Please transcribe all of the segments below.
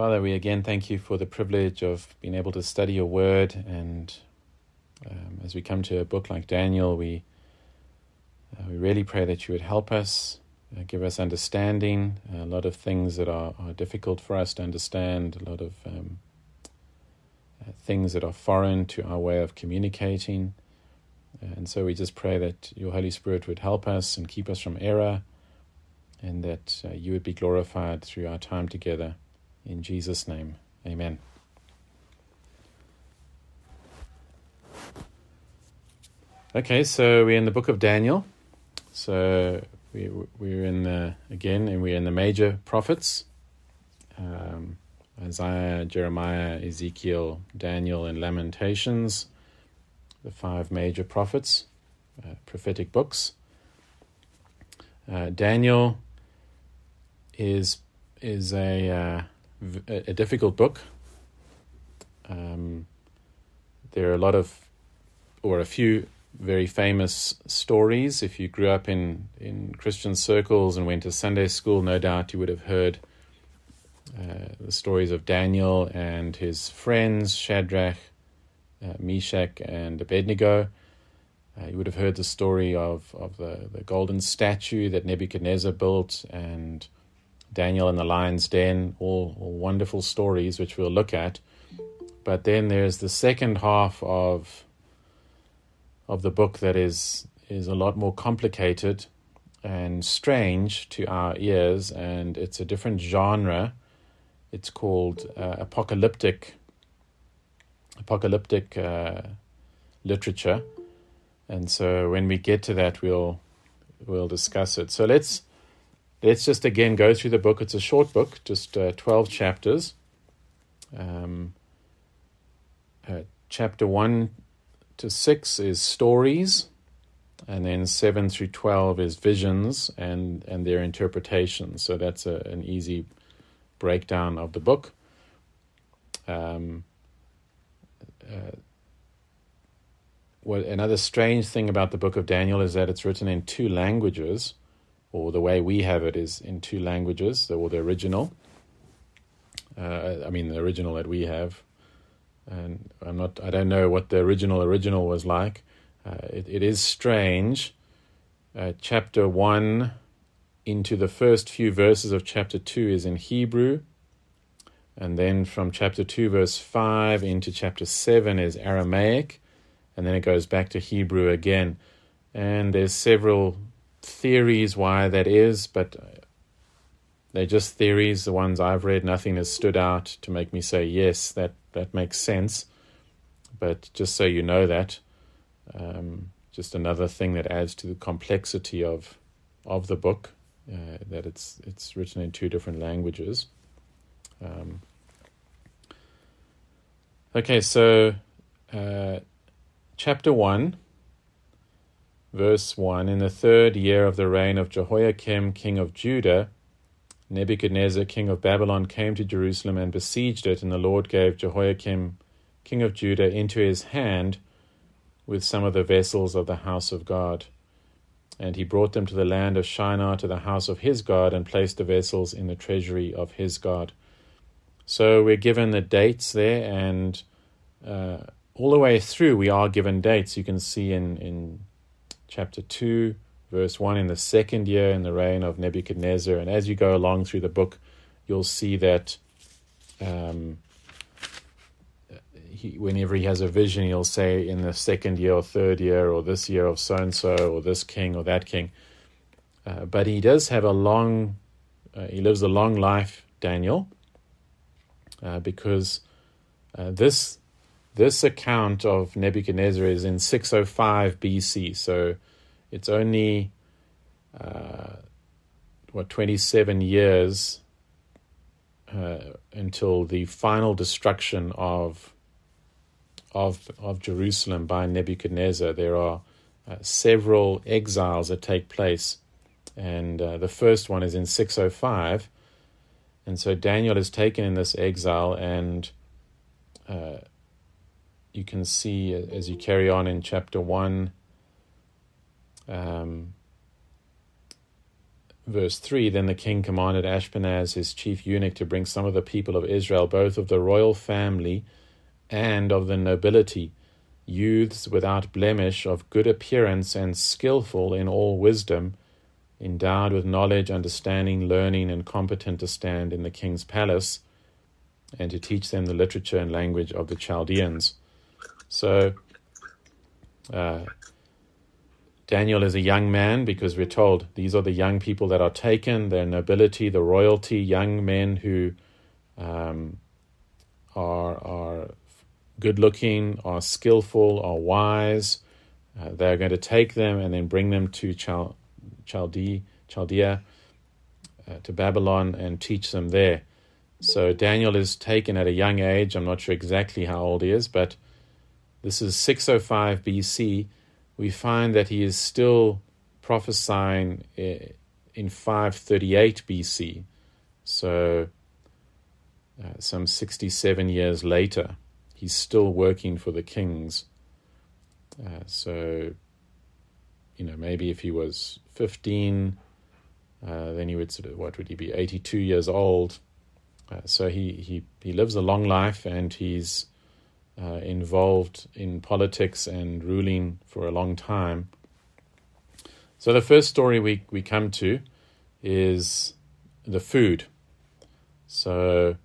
Father, we again thank you for the privilege of being able to study your word. And um, as we come to a book like Daniel, we, uh, we really pray that you would help us, uh, give us understanding, a lot of things that are, are difficult for us to understand, a lot of um, uh, things that are foreign to our way of communicating. And so we just pray that your Holy Spirit would help us and keep us from error, and that uh, you would be glorified through our time together. In Jesus' name, amen. Okay, so we're in the book of Daniel. So we, we're in the, again, and we're in the major prophets um, Isaiah, Jeremiah, Ezekiel, Daniel, and Lamentations, the five major prophets, uh, prophetic books. Uh, Daniel is is a uh, a difficult book. Um, there are a lot of, or a few very famous stories. If you grew up in, in Christian circles and went to Sunday school, no doubt you would have heard uh, the stories of Daniel and his friends, Shadrach, uh, Meshach, and Abednego. Uh, you would have heard the story of, of the, the golden statue that Nebuchadnezzar built and Daniel and the lion's den, all, all wonderful stories which we'll look at. But then there's the second half of of the book that is is a lot more complicated and strange to our ears, and it's a different genre. It's called uh, apocalyptic apocalyptic uh, literature, and so when we get to that, we'll we'll discuss it. So let's let's just again go through the book. It's a short book, just uh, 12 chapters. Um, uh, chapter 1 to 6 is stories, and then 7 through 12 is visions and, and their interpretations. So that's a, an easy breakdown of the book. Um, uh, well, another strange thing about the book of Daniel is that it's written in two languages or the way we have it is in two languages, or the original. Uh, I mean, the original that we have, and I'm not. I don't know what the original original was like. Uh, it, it is strange. Uh, chapter one into the first few verses of chapter two is in Hebrew, and then from chapter two, verse five into chapter seven is Aramaic, and then it goes back to Hebrew again. And there's several theories why that is, but they're just theories. The ones I've read, nothing has stood out to make me say, yes, that, that makes sense. But just so you know that, um, just another thing that adds to the complexity of of the book, uh, that it's it's written in two different languages. Um, okay, so uh, chapter one Verse 1 In the third year of the reign of Jehoiakim, king of Judah, Nebuchadnezzar, king of Babylon, came to Jerusalem and besieged it, and the Lord gave Jehoiakim, king of Judah, into his hand with some of the vessels of the house of God. And he brought them to the land of Shinar, to the house of his God, and placed the vessels in the treasury of his God. So we're given the dates there, and uh, all the way through we are given dates. You can see in, in chapter 2, verse 1, in the second year in the reign of Nebuchadnezzar. And as you go along through the book, you'll see that um, he, whenever he has a vision, he'll say in the second year or third year or this year of so and so or this king or that king. Uh, but he does have a long, uh, he lives a long life, Daniel, uh, because uh, this this account of Nebuchadnezzar is in 605 BC, so it's only uh, what 27 years uh, until the final destruction of of of Jerusalem by Nebuchadnezzar. There are uh, several exiles that take place, and uh, the first one is in 605, and so Daniel is taken in this exile and uh, you can see as you carry on in chapter 1 um, verse 3 Then the king commanded Ashpenaz, his chief eunuch, to bring some of the people of Israel, both of the royal family and of the nobility, youths without blemish, of good appearance, and skilful in all wisdom, endowed with knowledge, understanding, learning, and competent to stand in the king's palace, and to teach them the literature and language of the Chaldeans. So, uh, Daniel is a young man because we're told these are the young people that are taken, their nobility, the royalty, young men who um, are, are good looking, are skillful, are wise. Uh, they're going to take them and then bring them to Chal- Chaldea, Chaldea uh, to Babylon, and teach them there. So Daniel is taken at a young age. I'm not sure exactly how old he is, but this is 605 BC we find that he is still prophesying eh, in 538 BC, so uh, some 67 years later. He's still working for the kings. Uh, so, you know, maybe if he was 15, uh, then he would sort of, what would he be, 82 years old. Uh, so he, he, he lives a long life and he's uh, involved in politics and ruling for a long time. So the first story we, we come to is the food. So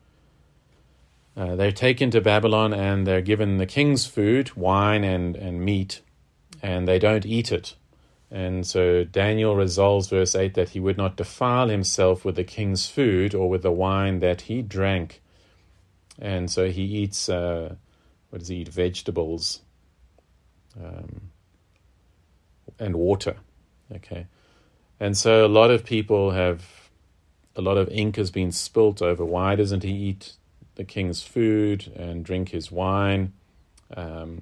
uh, they're taken to Babylon and they're given the king's food, wine and, and meat, and they don't eat it. And so Daniel resolves, verse 8, that he would not defile himself with the king's food or with the wine that he drank. And so he eats uh, what does he eat? Vegetables um, and water. Okay. And so a lot of people have, a lot of ink has been spilt over why doesn't he eat the king's food and drink his wine? Um,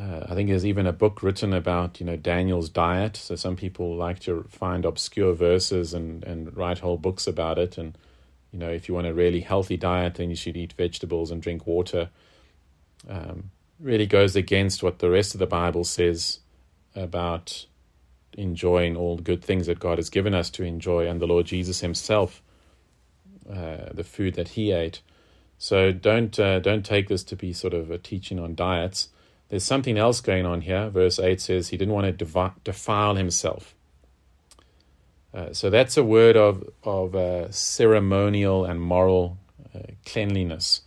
uh, I think there's even a book written about you know Daniel's diet. So some people like to find obscure verses and and write whole books about it. And you know, if you want a really healthy diet, then you should eat vegetables and drink water. Um, really goes against what the rest of the Bible says about enjoying all the good things that God has given us to enjoy, and the Lord Jesus Himself, uh, the food that He ate. So don't uh, don't take this to be sort of a teaching on diets. There's something else going on here. Verse eight says he didn't want to defile himself. Uh, so that's a word of of uh, ceremonial and moral uh, cleanliness.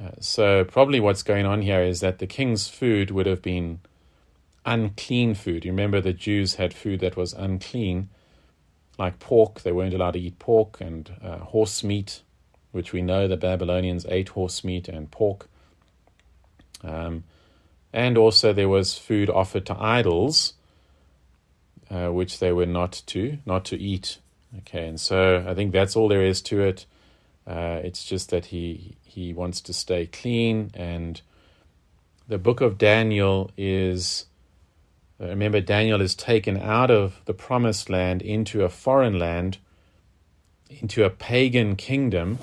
Uh, so probably what's going on here is that the king's food would have been unclean food. You remember the Jews had food that was unclean, like pork. They weren't allowed to eat pork and uh, horse meat, which we know the Babylonians ate horse meat and pork. Um, and also there was food offered to idols uh, which they were not to, not to eat. Okay, and so I think that's all there is to it. Uh, it's just that he he wants to stay clean, and the book of Daniel is. Uh, remember, Daniel is taken out of the promised land into a foreign land, into a pagan kingdom,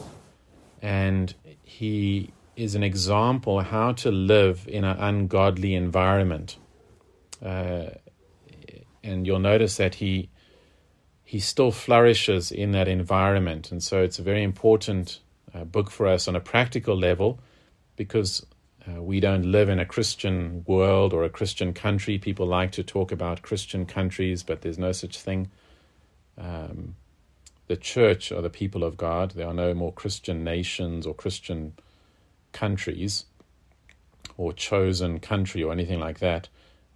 and he is an example how to live in an ungodly environment. Uh, and you'll notice that he he still flourishes in that environment, and so it's a very important uh, book for us on a practical level because uh, we don't live in a Christian world or a Christian country. People like to talk about Christian countries, but there's no such thing. Um, the church are the people of God. There are no more Christian nations or Christian countries or chosen country or anything like that.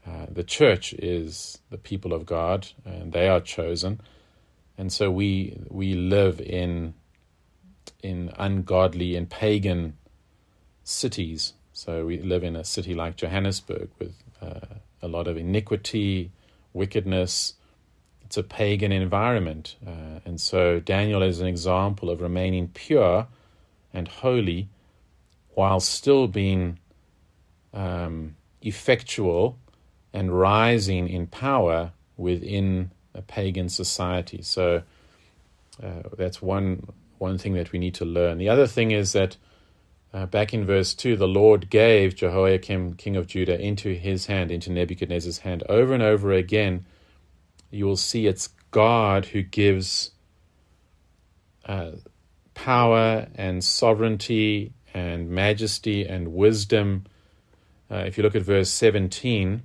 Uh, the church is the people of God, and they are chosen, and so we we live in in ungodly and pagan cities. So we live in a city like Johannesburg with uh, a lot of iniquity, wickedness. It's a pagan environment, uh, and so Daniel is an example of remaining pure and holy while still being um, effectual and rising in power within a pagan society. So uh, that's one one thing that we need to learn. The other thing is that uh, back in verse two, the Lord gave Jehoiakim, king of Judah, into his hand, into Nebuchadnezzar's hand, over and over again. you will see it's God who gives uh, power and sovereignty and majesty and wisdom. Uh, if you look at verse 17,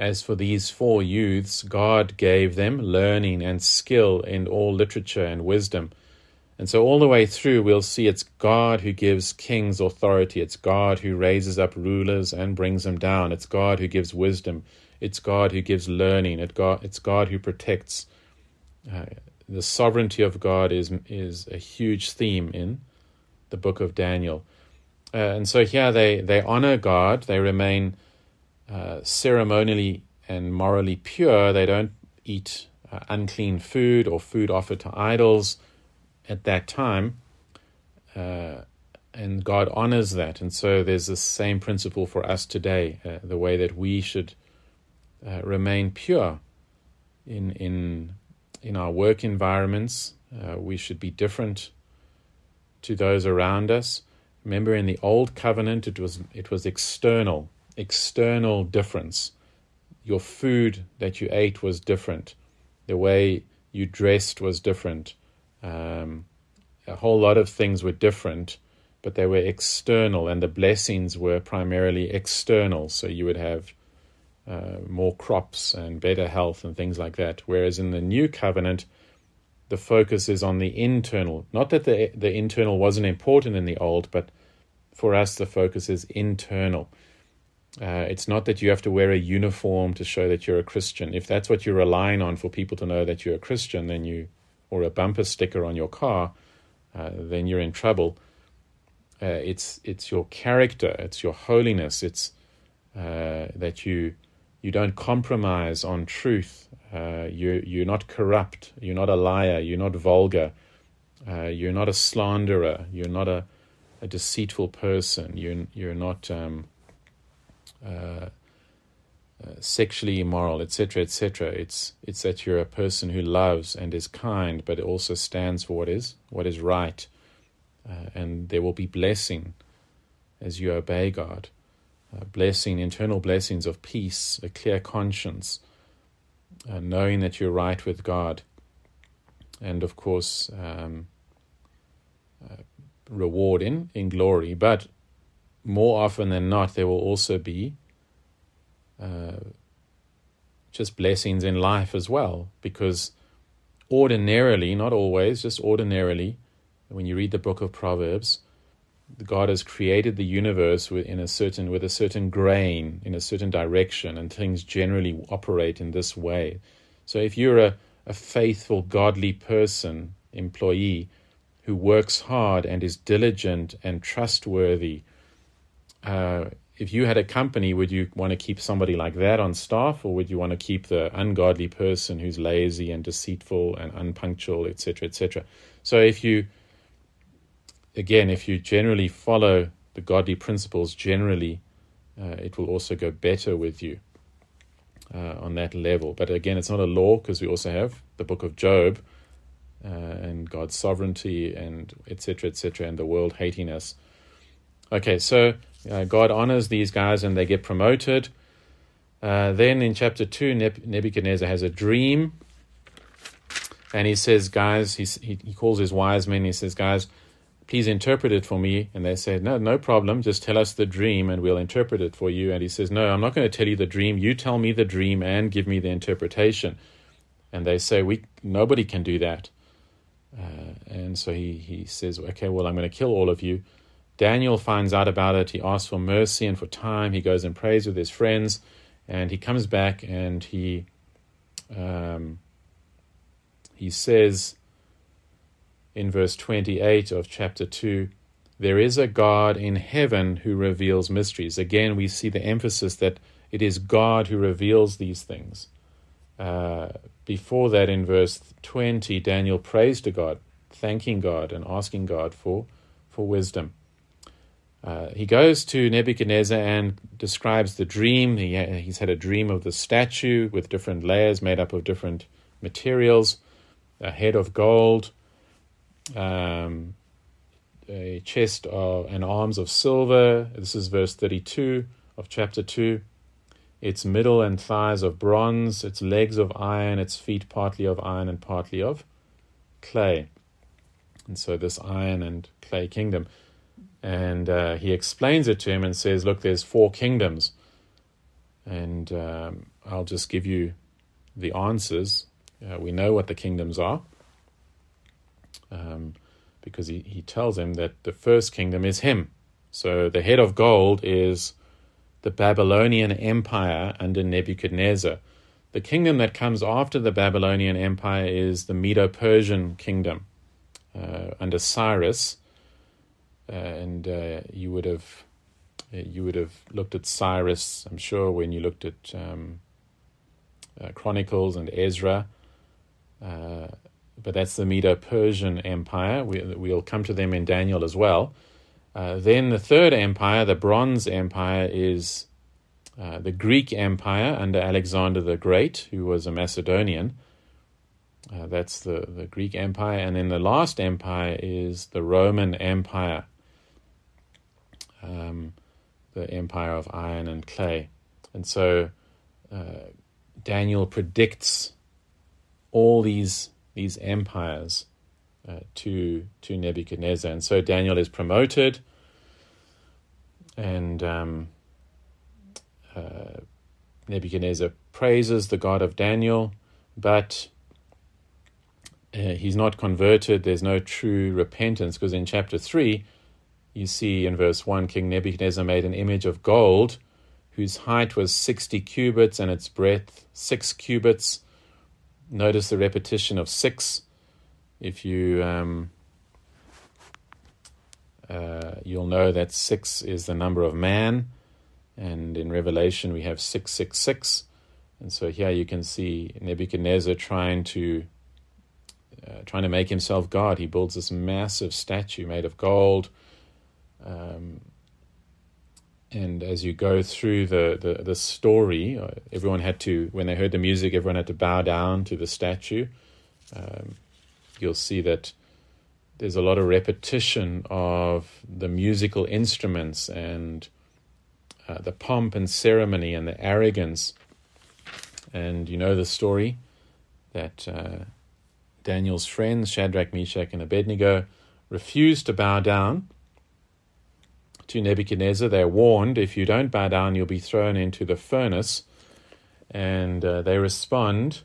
as for these four youths, God gave them learning and skill in all literature and wisdom. And so, all the way through, we'll see it's God who gives kings authority. It's God who raises up rulers and brings them down. It's God who gives wisdom. It's God who gives learning. It's God who protects. Uh, the sovereignty of God is is a huge theme in the book of Daniel. Uh, and so here they, they honor God, they remain uh, ceremonially and morally pure, they don't eat uh, unclean food or food offered to idols at that time. Uh, and God honors that. And so there's the same principle for us today uh, the way that we should uh, remain pure in, in in our work environments. We should be different to those around us. Remember, in the old covenant, it was it was external, external difference. Your food that you ate was different. The way you dressed was different. Um, a whole lot of things were different, but they were external, and the blessings were primarily external. So you would have uh, more crops and better health and things like that. Whereas in the new covenant, the focus is on the internal. Not that the the internal wasn't important in the old, but for us the focus is internal. Uh, it's not that you have to wear a uniform to show that you're a Christian. If that's what you're relying on for people to know that you're a Christian, then you, or a bumper sticker on your car, uh, then you're in trouble. Uh, it's it's your character, it's your holiness, it's uh, that you you don't compromise on truth. Uh, you, you're not corrupt. You're not a liar. You're not vulgar. Uh, you're not a slanderer. You're not a, a deceitful person. You're, you're not um, sexually immoral, etc., etc. It's, it's that you're a person who loves and is kind, but also stands for what is, what is right. Uh, and there will be blessing as you obey God uh, blessing, internal blessings of peace, a clear conscience, uh, knowing that you're right with God, and of course, um, uh, reward in, in glory. But more often than not, there will also be uh, just blessings in life as well, because ordinarily, not always, just ordinarily, when you read the book of Proverbs, God has created the universe in a certain with a certain grain in a certain direction, and things generally operate in this way. So if you're a, a faithful, godly person, employee who works hard and is diligent and trustworthy, uh, if you had a company, would you want to keep somebody like that on staff, or would you want to keep the ungodly person who's lazy and deceitful and unpunctual, etc., etc.? So if you again, if you generally follow the godly principles, generally uh, it will also go better with you uh, on that level. But again, it's not a law because we also have the book of Job uh, and God's sovereignty and etc. etc. and the world hating us. Okay, so uh, God honors these guys and they get promoted. Uh, then in chapter 2, Nebuchadnezzar has a dream. And he says, guys, he, he calls his wise men, he says, guys, please interpret it for me. And they said, no, no problem. Just tell us the dream and we'll interpret it for you. And he says, no, I'm not going to tell you the dream. You tell me the dream and give me the interpretation. And they say, we nobody can do that. Uh, and so he, he says, okay, well, I'm going to kill all of you. Daniel finds out about it. He asks for mercy and for time. He goes and prays with his friends. And he comes back and he, um, he says, in verse 28 of chapter 2 there is a God in heaven who reveals mysteries. Again, we see the emphasis that it is God who reveals these things. Uh, before that, in verse 20, Daniel prays to God, thanking God and asking God for, for wisdom. Uh, he goes to Nebuchadnezzar and describes the dream. He, he's had a dream of the statue with different layers made up of different materials, a head of gold, um, a chest of, and arms of silver. This is verse 32 of chapter 2. its middle and thighs of bronze, its legs of iron, its feet partly of iron and partly of clay. And so, this iron and clay kingdom. And uh, he explains it to him and says, Look, there's four kingdoms. And um, I'll just give you the answers. Uh, we know what the kingdoms are um, because he, he tells him that the first kingdom is him. So the head of gold is the Babylonian Empire under Nebuchadnezzar. The kingdom that comes after the Babylonian Empire is the Medo Persian kingdom uh, under Cyrus. Uh, and uh, you would have you would have looked at Cyrus, I'm sure, when you looked at um, uh, Chronicles and Ezra. Uh, but that's the Medo Persian Empire. We, will come to them in Daniel as well. Uh, then the third empire, the Bronze Empire, is uh, the Greek Empire under Alexander the Great, who was a Macedonian. Uh, that's the, the Greek Empire. And then the last empire is the Roman Empire, um, the empire of iron and clay. And so uh, Daniel predicts all these these empires uh, to to Nebuchadnezzar, and so Daniel is promoted, and um, uh, Nebuchadnezzar praises the God of Daniel, but uh, he's not converted. There's no true repentance because in chapter three, you see in verse one, King Nebuchadnezzar made an image of gold, whose height was sixty cubits and its breadth six cubits notice the repetition of six. If you um, uh, you'll know that six is the number of man, and in Revelation we have six six six, and so here you can see Nebuchadnezzar trying to uh, trying to make himself God. He builds this massive statue made of gold. Um, and as you go through the, the, the, story, uh, everyone had to, when they heard the music, everyone had to bow down to the statue. Um, you'll see that there's a lot of repetition of the musical instruments and uh, the pomp and ceremony and the arrogance. And you know the story that uh, Daniel's friends, Shadrach, Meshach, and Abednego, refused to bow down to Nebuchadnezzar. They're warned if you don't bow down, you'll be thrown into the furnace. And uh, they respond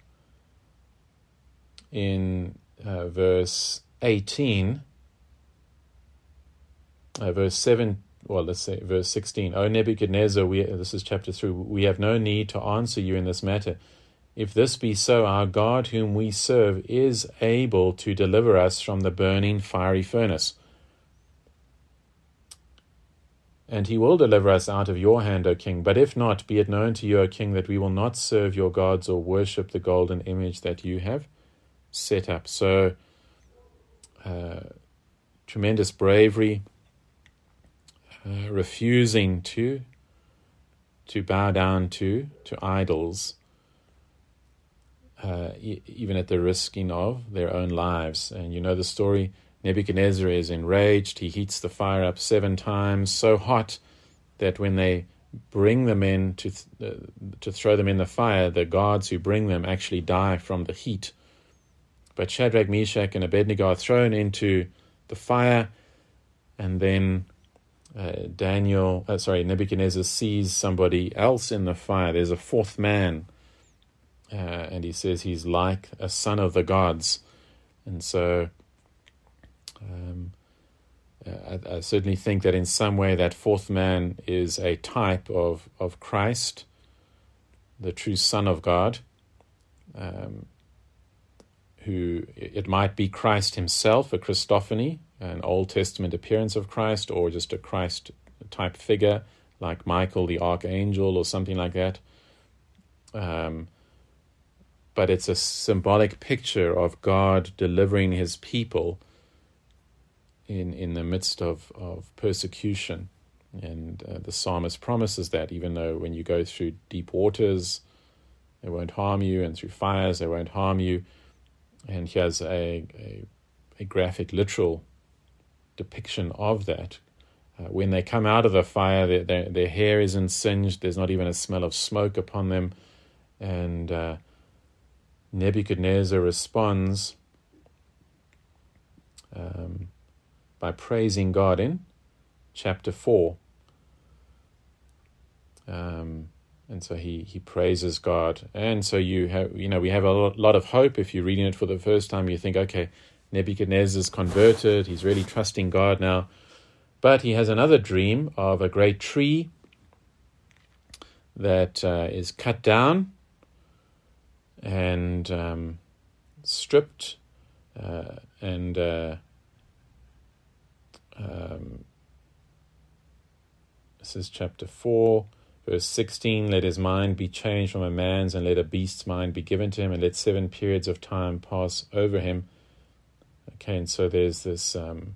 in uh, verse 18, uh, verse 7, well, let's say verse 16. O Nebuchadnezzar, we, this is chapter 3, we have no need to answer you in this matter. If this be so, our God, whom we serve, is able to deliver us from the burning fiery furnace and he will deliver us out of your hand, O king. But if not, be it known to you, O king, that we will not serve your gods or worship the golden image that you have set up. So, uh, tremendous bravery, uh, refusing to to bow down to to idols, uh, e- even at the risking of their own lives. And you know the story Nebuchadnezzar is enraged. He heats the fire up seven times, so hot that when they bring them in to, uh, to throw them in the fire, the guards who bring them actually die from the heat. But Shadrach, Meshach, and Abednego are thrown into the fire, and then uh, Daniel, uh, sorry, Nebuchadnezzar sees somebody else in the fire. There's a fourth man, uh, and he says he's like a son of the gods. And so um, uh, I, I, certainly think that in some way that fourth man is a type of, of Christ, the true Son of God, um, who it might be Christ himself, a Christophany, an Old Testament appearance of Christ, or just a Christ type figure like Michael the archangel or something like that. Um, but it's a symbolic picture of God delivering his people in, in the midst of, of persecution. And uh, the psalmist promises that even though when you go through deep waters, they won't harm you, and through fires, they won't harm you. And he has a, a, a graphic, literal depiction of that. uh, when they come out of the fire, their, their, their, hair isn't singed, there's not even a smell of smoke upon them. And uh, Nebuchadnezzar responds um, by praising God in chapter 4. Um, and so he, he praises God. And so you have, you know, we have a lot of hope. If you're reading it for the first time, you think, okay, Nebuchadnezzar's converted, he's really trusting God now. But he has another dream of a great tree that uh, is cut down and um, stripped uh, and uh, um, this is chapter 4 verse 16 let his mind be changed from a man's and let a beast's mind be given to him and let seven periods of time pass over him okay and so there's this um,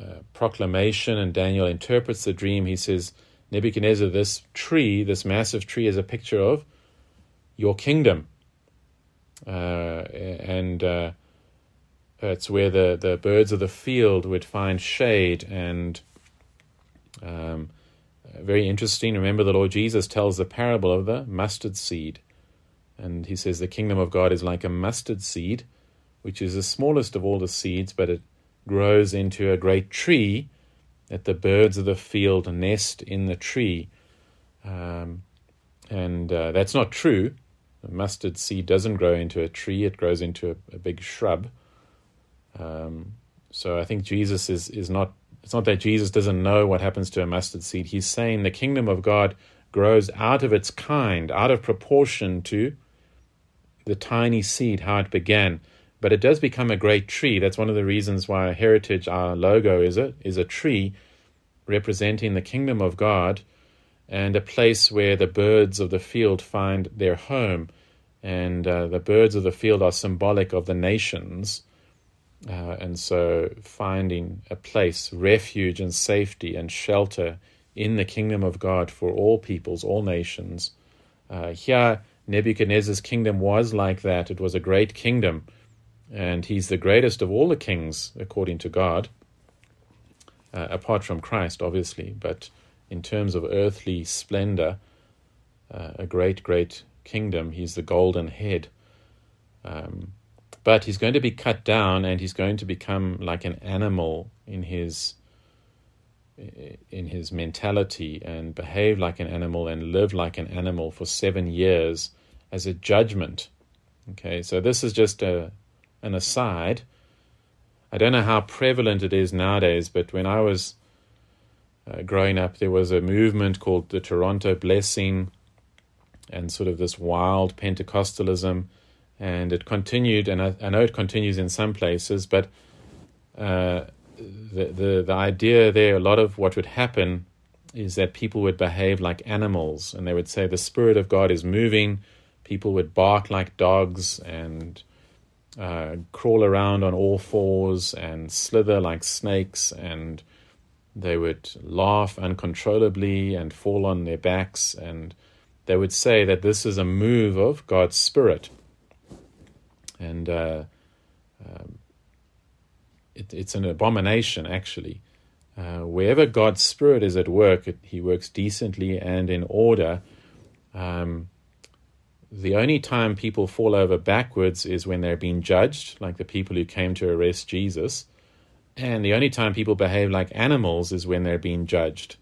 uh, proclamation, and Daniel interprets the dream. He says, Nebuchadnezzar, this tree, this massive tree, is a picture of your kingdom. Uh, and uh, it's where the, the birds of the field would find shade and um, very interesting. Remember, the Lord Jesus tells the parable of the mustard seed. And he says the kingdom of God is like a mustard seed, which is the smallest of all the seeds, but it grows into a great tree, that the birds of the field nest in the tree. Um, and uh, that's not true. The mustard seed doesn't grow into a tree, it grows into a, a big shrub. Um, so I think Jesus is, is not, it's not that Jesus doesn't know what happens to a mustard seed. He's saying the kingdom of God grows out of its kind, out of proportion to the tiny seed, how it began but it does become a great tree. That's one of the reasons why Heritage, our logo, is a, is a tree representing the kingdom of God and a place where the birds of the field find their home. And uh, the birds of the field are symbolic of the nations. Uh, and so finding a place, refuge and safety and shelter in the kingdom of God for all peoples, all nations. Uh, here, Nebuchadnezzar's kingdom was like that. It was a great kingdom and he's the greatest of all the kings according to God, uh, apart from Christ, obviously, but in terms of earthly splendor, uh, a great, great kingdom. He's the golden head. Um, but he's going to be cut down and he's going to become like an animal in his in his mentality and behave like an animal and live like an animal for seven years as a judgment. Okay, so this is just a, an aside. I don't know how prevalent it is nowadays, but when I was uh, growing up, there was a movement called the Toronto Blessing and sort of this wild Pentecostalism. And it continued, and I, I know it continues in some places, but uh, the, the, the idea there, a lot of what would happen is that people would behave like animals and they would say the Spirit of God is moving. People would bark like dogs and uh, crawl around on all fours and slither like snakes, and they would laugh uncontrollably and fall on their backs, and they would say that this is a move of God's Spirit. And uh, um, it, it's an abomination, actually. Uh, wherever God's Spirit is at work, it, He works decently and in order. Um, the only time people fall over backwards is when they're being judged, like the people who came to arrest Jesus. And the only time people behave like animals is when they're being judged.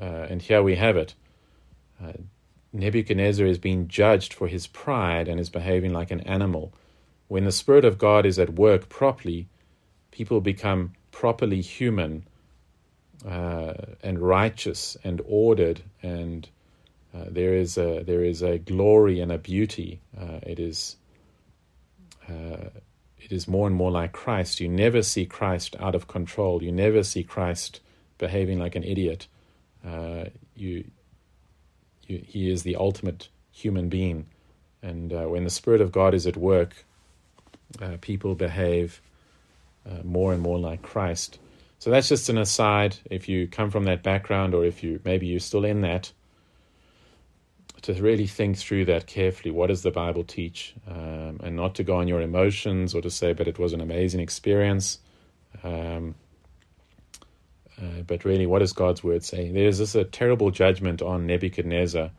Uh, and here we have it. Uh, Nebuchadnezzar is being judged for his pride and is behaving like an animal. When the Spirit of God is at work properly, people become properly human uh, and righteous and ordered and uh, there is a there is a glory and a beauty. Uh, it is uh, it is more and more like Christ. You never see Christ out of control. You never see Christ behaving like an idiot. Uh, you, you, he is the ultimate human being, and uh, when the Spirit of God is at work, people behave more and more like Christ. So that's just an aside. If you come from that background, or if you maybe you're still in that to really think through that carefully. What does the Bible teach? Um, and not to go on your emotions or to say, but it was an amazing experience. Um, Uh, but really, what does God's word say? There's this a terrible judgment on Nebuchadnezzar,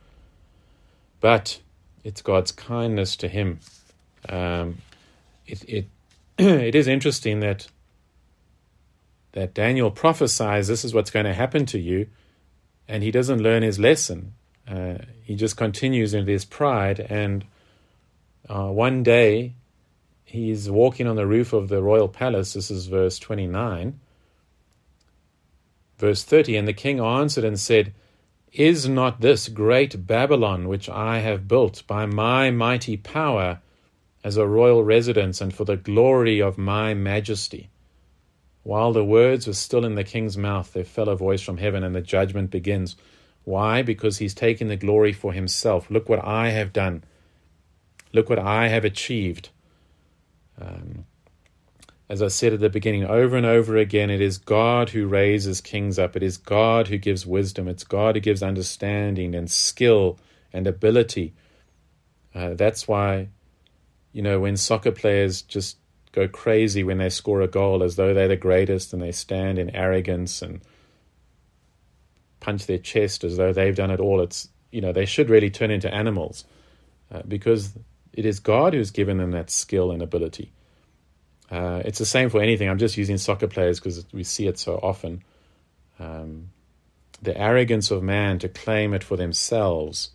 but it's God's kindness to him. Um, it it it is interesting that that Daniel prophesies this is what's going to happen to you, and he doesn't learn his lesson. Uh, he just continues in his pride, and uh, one day he's walking on the roof of the royal palace. This is verse twenty nine Verse 30 And the king answered and said, Is not this great Babylon, which I have built by my mighty power, as a royal residence and for the glory of my majesty? While the words were still in the king's mouth, there fell a voice from heaven, and the judgment begins. Why? Because he's taken the glory for himself. Look what I have done. Look what I have achieved. Um, as I said at the beginning, over and over again, it is God who raises kings up. It is God who gives wisdom. It's God who gives understanding and skill and ability. Uh, that's why, you know, when soccer players just go crazy when they score a goal as though they're the greatest and they stand in arrogance and punch their chest as though they've done it all, it's, you know, they should really turn into animals uh, because it is God who's given them that skill and ability. Uh, it's the same for anything. I'm just using soccer players because we see it so often. Um, the arrogance of man to claim it for themselves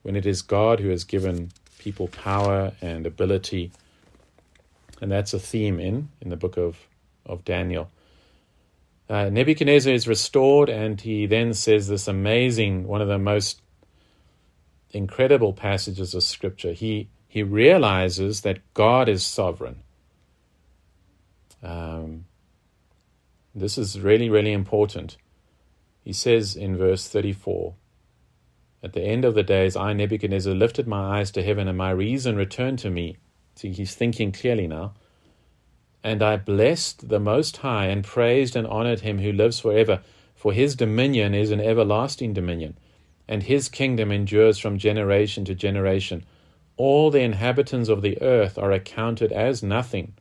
when it is God who has given people power and ability. And that's a theme in, in the book of, of Daniel. Uh, Nebuchadnezzar is restored, and he then says this amazing, one of the most incredible passages of Scripture. He, he realizes that God is sovereign. Um, this is really, really important. He says in verse 34 At the end of the days, I, Nebuchadnezzar, lifted my eyes to heaven, and my reason returned to me. See, he's thinking clearly now. And I blessed the Most High, and praised and honored him who lives forever, for his dominion is an everlasting dominion, and his kingdom endures from generation to generation. All the inhabitants of the earth are accounted as nothing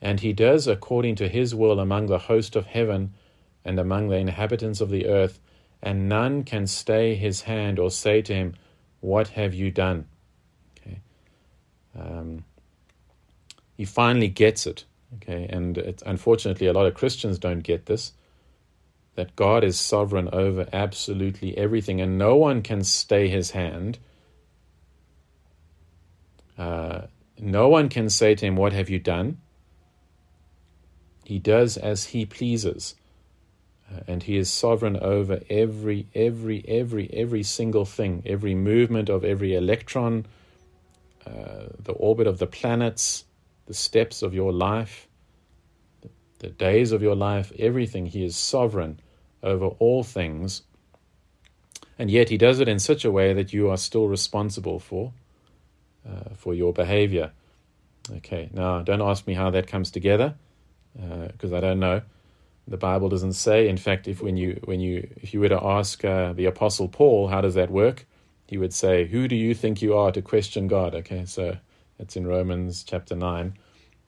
and he does according to his will among the host of heaven and among the inhabitants of the earth, and none can stay his hand or say to him, What have you done? Okay. Um, he finally gets it. Okay, and unfortunately, a lot of Christians don't get this that God is sovereign over absolutely everything, and no one can stay his hand. Uh, no one can say to him, What have you done? He does as he pleases. Uh, and he is sovereign over every, every, every, every single thing, every movement of every electron, uh, the orbit of the planets, the steps of your life, the, days of your life, everything. He is sovereign over all things. And yet he does it in such a way that you are still responsible for, uh, for your behavior. Okay, now don't ask me how that comes together because uh, I don't know. The Bible doesn't say. In fact, if when you when you if you were to ask uh, the Apostle Paul, how does that work? He would say, "Who do you think you are to question God?" Okay, so it's in Romans chapter nine.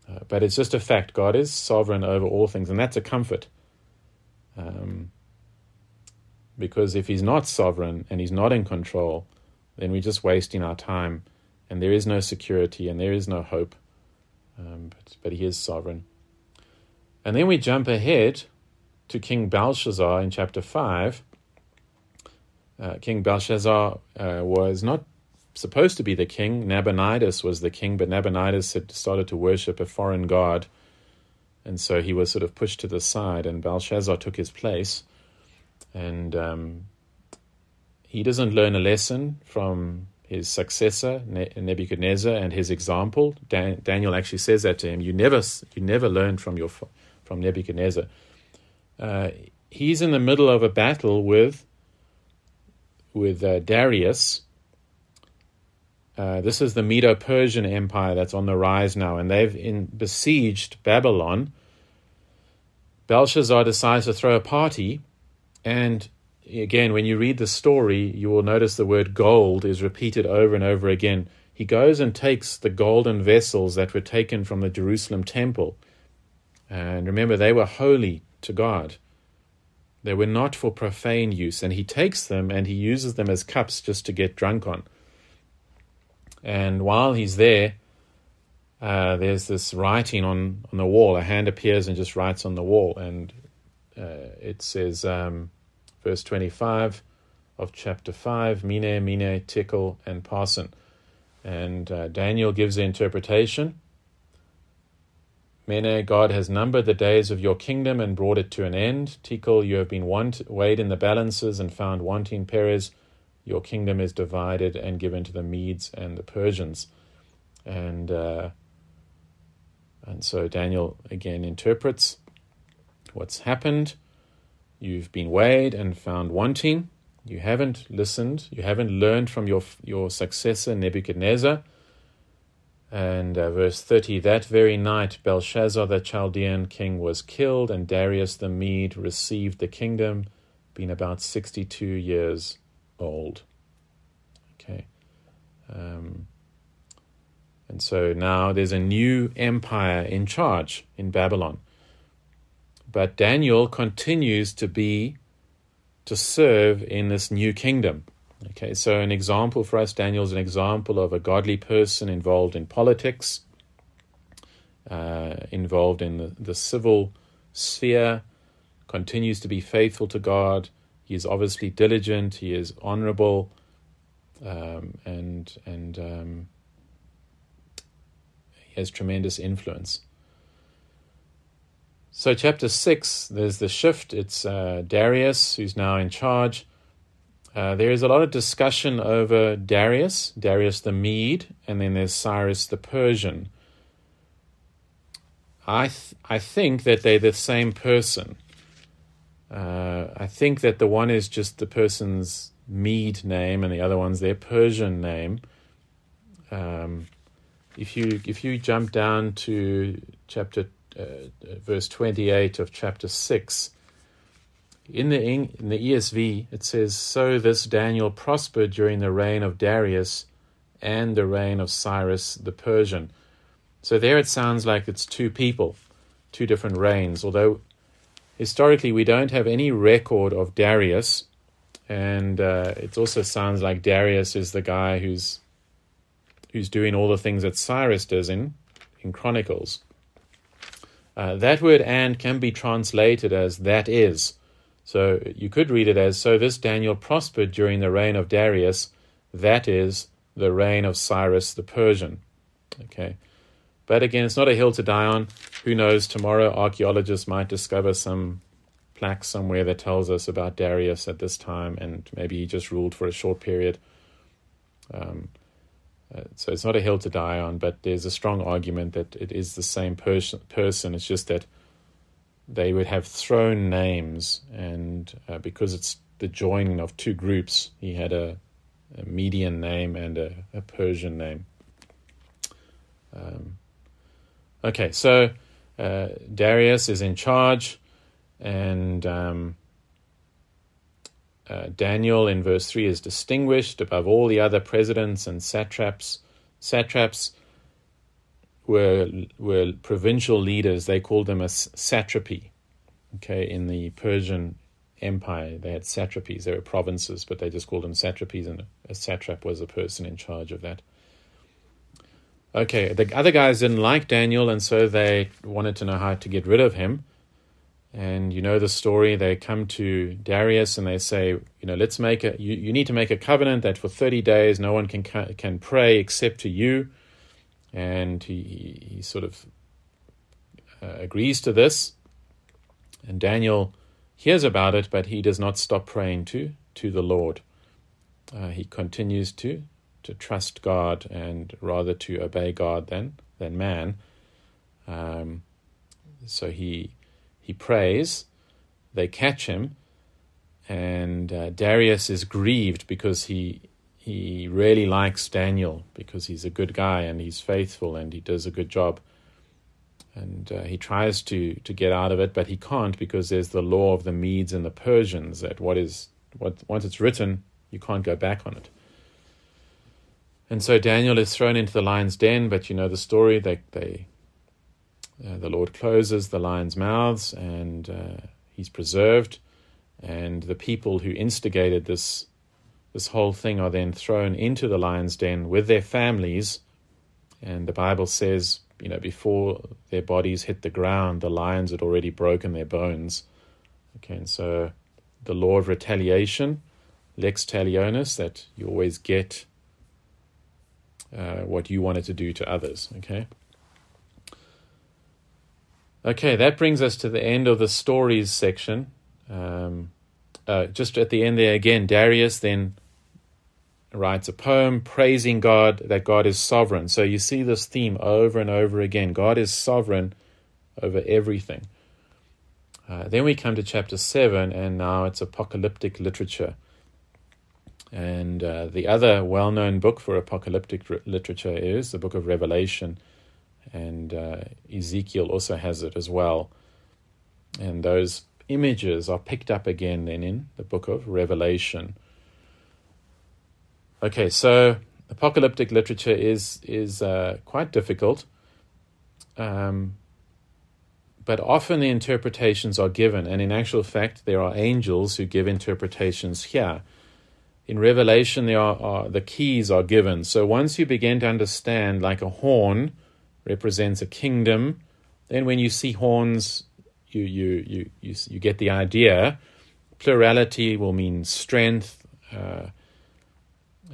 Uh, but it's just a fact. God is sovereign over all things, and that's a comfort. Um, because if He's not sovereign and He's not in control, then we're just wasting our time, and there is no security and there is no hope. Um, but, but He is sovereign. And then we jump ahead to King Belshazzar in chapter 5. Uh, king Belshazzar uh, was not supposed to be the king. Nabonidus was the king, but Nabonidus had started to worship a foreign god. And so he was sort of pushed to the side, and Belshazzar took his place. And um, he doesn't learn a lesson from his successor Nebuchadnezzar and his example. Dan- Daniel actually says that to him. You never, you never learn from your from Nebuchadnezzar. Uh, he's in the middle of a battle with with uh, Darius. Uh, this is the Medo-Persian Empire that's on the rise now, and they've in, besieged Babylon. Belshazzar decides to throw a party, and again, when you read the story, you will notice the word gold is repeated over and over again. He goes and takes the golden vessels that were taken from the Jerusalem temple and remember, they were holy to God. They were not for profane use, and he takes them and he uses them as cups just to get drunk on. And while he's there, uh, there's this writing on, on the wall. A hand appears and just writes on the wall, and uh, it says, um, verse 25 of chapter 5, Mene, Mene, Tekel, and Parsin. And uh, Daniel gives the interpretation. Mene, God has numbered the days of your kingdom and brought it to an end. Tekel, you have been want- weighed in the balances and found wanting. Peres, your kingdom is divided and given to the Medes and the Persians. And uh, and so Daniel again interprets what's happened. You've been weighed and found wanting. You haven't listened. You haven't learned from your your successor Nebuchadnezzar and uh, verse 30 That very night Belshazzar the Chaldean king was killed, and Darius the Mede received the kingdom, being about 62 years old. Okay. Um, and so now there's a new empire in charge in Babylon. But Daniel continues to be, to serve in this new kingdom. Okay, so an example for us, Daniel is an example of a godly person involved in politics, uh, involved in the, the civil sphere, continues to be faithful to God. He is obviously diligent. He is honorable, um, and and um, he has tremendous influence. So, chapter six, there's the shift. It's uh, Darius who's now in charge. Uh, there is a lot of discussion over Darius, Darius the Mede, and then there's Cyrus the Persian. I th- I think that they're the same person. Uh, I think that the one is just the person's Mede name, and the other one's their Persian name. Um, if you if you jump down to chapter uh, verse twenty eight of chapter six, in the, in the ESV, it says, So this Daniel prospered during the reign of Darius and the reign of Cyrus the Persian. So there it sounds like it's two people, two different reigns, although historically we don't have any record of Darius. And uh, it also sounds like Darius is the guy who's who's doing all the things that Cyrus does in in Chronicles. Uh, that word "and" can be translated as "that is." So you could read it as So this Daniel prospered during the reign of Darius, that is, the reign of Cyrus the Persian. Okay. But again, it's not a hill to die on. Who knows? Tomorrow, archaeologists might discover some plaque somewhere that tells us about Darius at this time, and maybe he just ruled for a short period. Um, uh, so it's not a hill to die on, but there's a strong argument that it is the same pers- person. It's just that they would have throne names, and uh, because it's the joining of two groups, he had a, a Median name and a, a Persian name. Um, okay, so uh, Darius is in charge, and um, uh, Daniel in verse 3 is distinguished above all the other presidents and satraps. Satraps were were provincial leaders. They called them a satrapy. Okay, in the Persian Empire, they had satrapies. They were provinces, but they just called them satrapies, and a satrap was a person in charge of that. Okay, the other guys didn't like Daniel, and so they wanted to know how to get rid of him. And you know the story. They come to Darius and they say, you know, let's make a. You, you need to make a covenant that for thirty days no one can can pray except to you and he, he sort of uh, agrees to this. And Daniel hears about it, but he does not stop praying to to the Lord. Uh, he continues to to trust God and rather to obey God than than man. Um, so he he prays. They catch him, and uh, Darius is grieved because he he really likes Daniel because he's a good guy and he's faithful and he does a good job. And uh, he tries to, to get out of it, but he can't because there's the law of the Medes and the Persians that what is what once it's written, you can't go back on it. And so Daniel is thrown into the lion's den, but you know the story. They they uh, the Lord closes the lions' mouths and uh, he's preserved. and the people who instigated this this whole thing are then thrown into the lion's den with their families. And the Bible says, you know, before their bodies hit the ground, the lions had already broken their bones. Okay, and so the law of retaliation, lex talionis, that you always get uh, what you wanted to do to others. Okay. Okay, that brings us to the end of the stories section. Um, uh, just at the end there again, Darius then writes a poem praising God that God is sovereign. So you see this theme over and over again. God is sovereign over everything. Uh, then we come to chapter 7, and now it's apocalyptic literature. And uh, the other well known book for apocalyptic literature is the book of Revelation. And uh, Ezekiel also has it as well. And those images are picked up again then in the book of Revelation. Okay, so apocalyptic literature is is uh, quite difficult, um, but often the interpretations are given, and in actual fact, there are angels who give interpretations here. In Revelation, there are, are the keys are given. So once you begin to understand, like a horn represents a kingdom, then when you see horns you you you you, you get the idea. Plurality will mean strength, uh,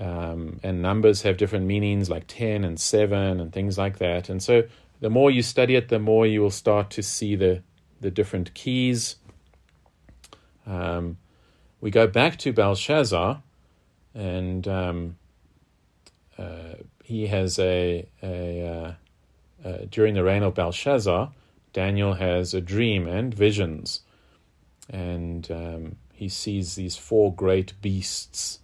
um, and numbers have different meanings, like ten and seven and things like that. And so, the more you study it, the more you will start to see the the different keys. Um, we go back to Belshazzar, and um, uh, he has a, a uh, uh, during the reign of Belshazzar, Daniel has a dream and visions, and um, he sees these four great beasts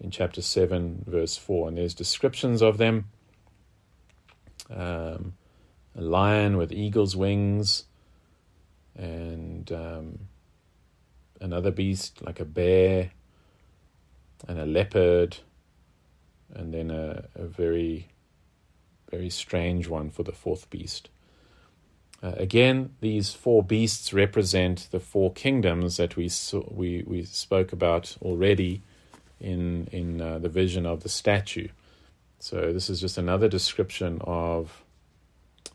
in chapter 7, verse 4, and there's descriptions of them. Um, a lion with eagle's wings, and um, another beast like a bear, and a leopard, and then a, a very, very strange one for the fourth beast. Uh, again, these four beasts represent the four kingdoms that we saw, we we spoke about already in in uh, the vision of the statue. So this is just another description of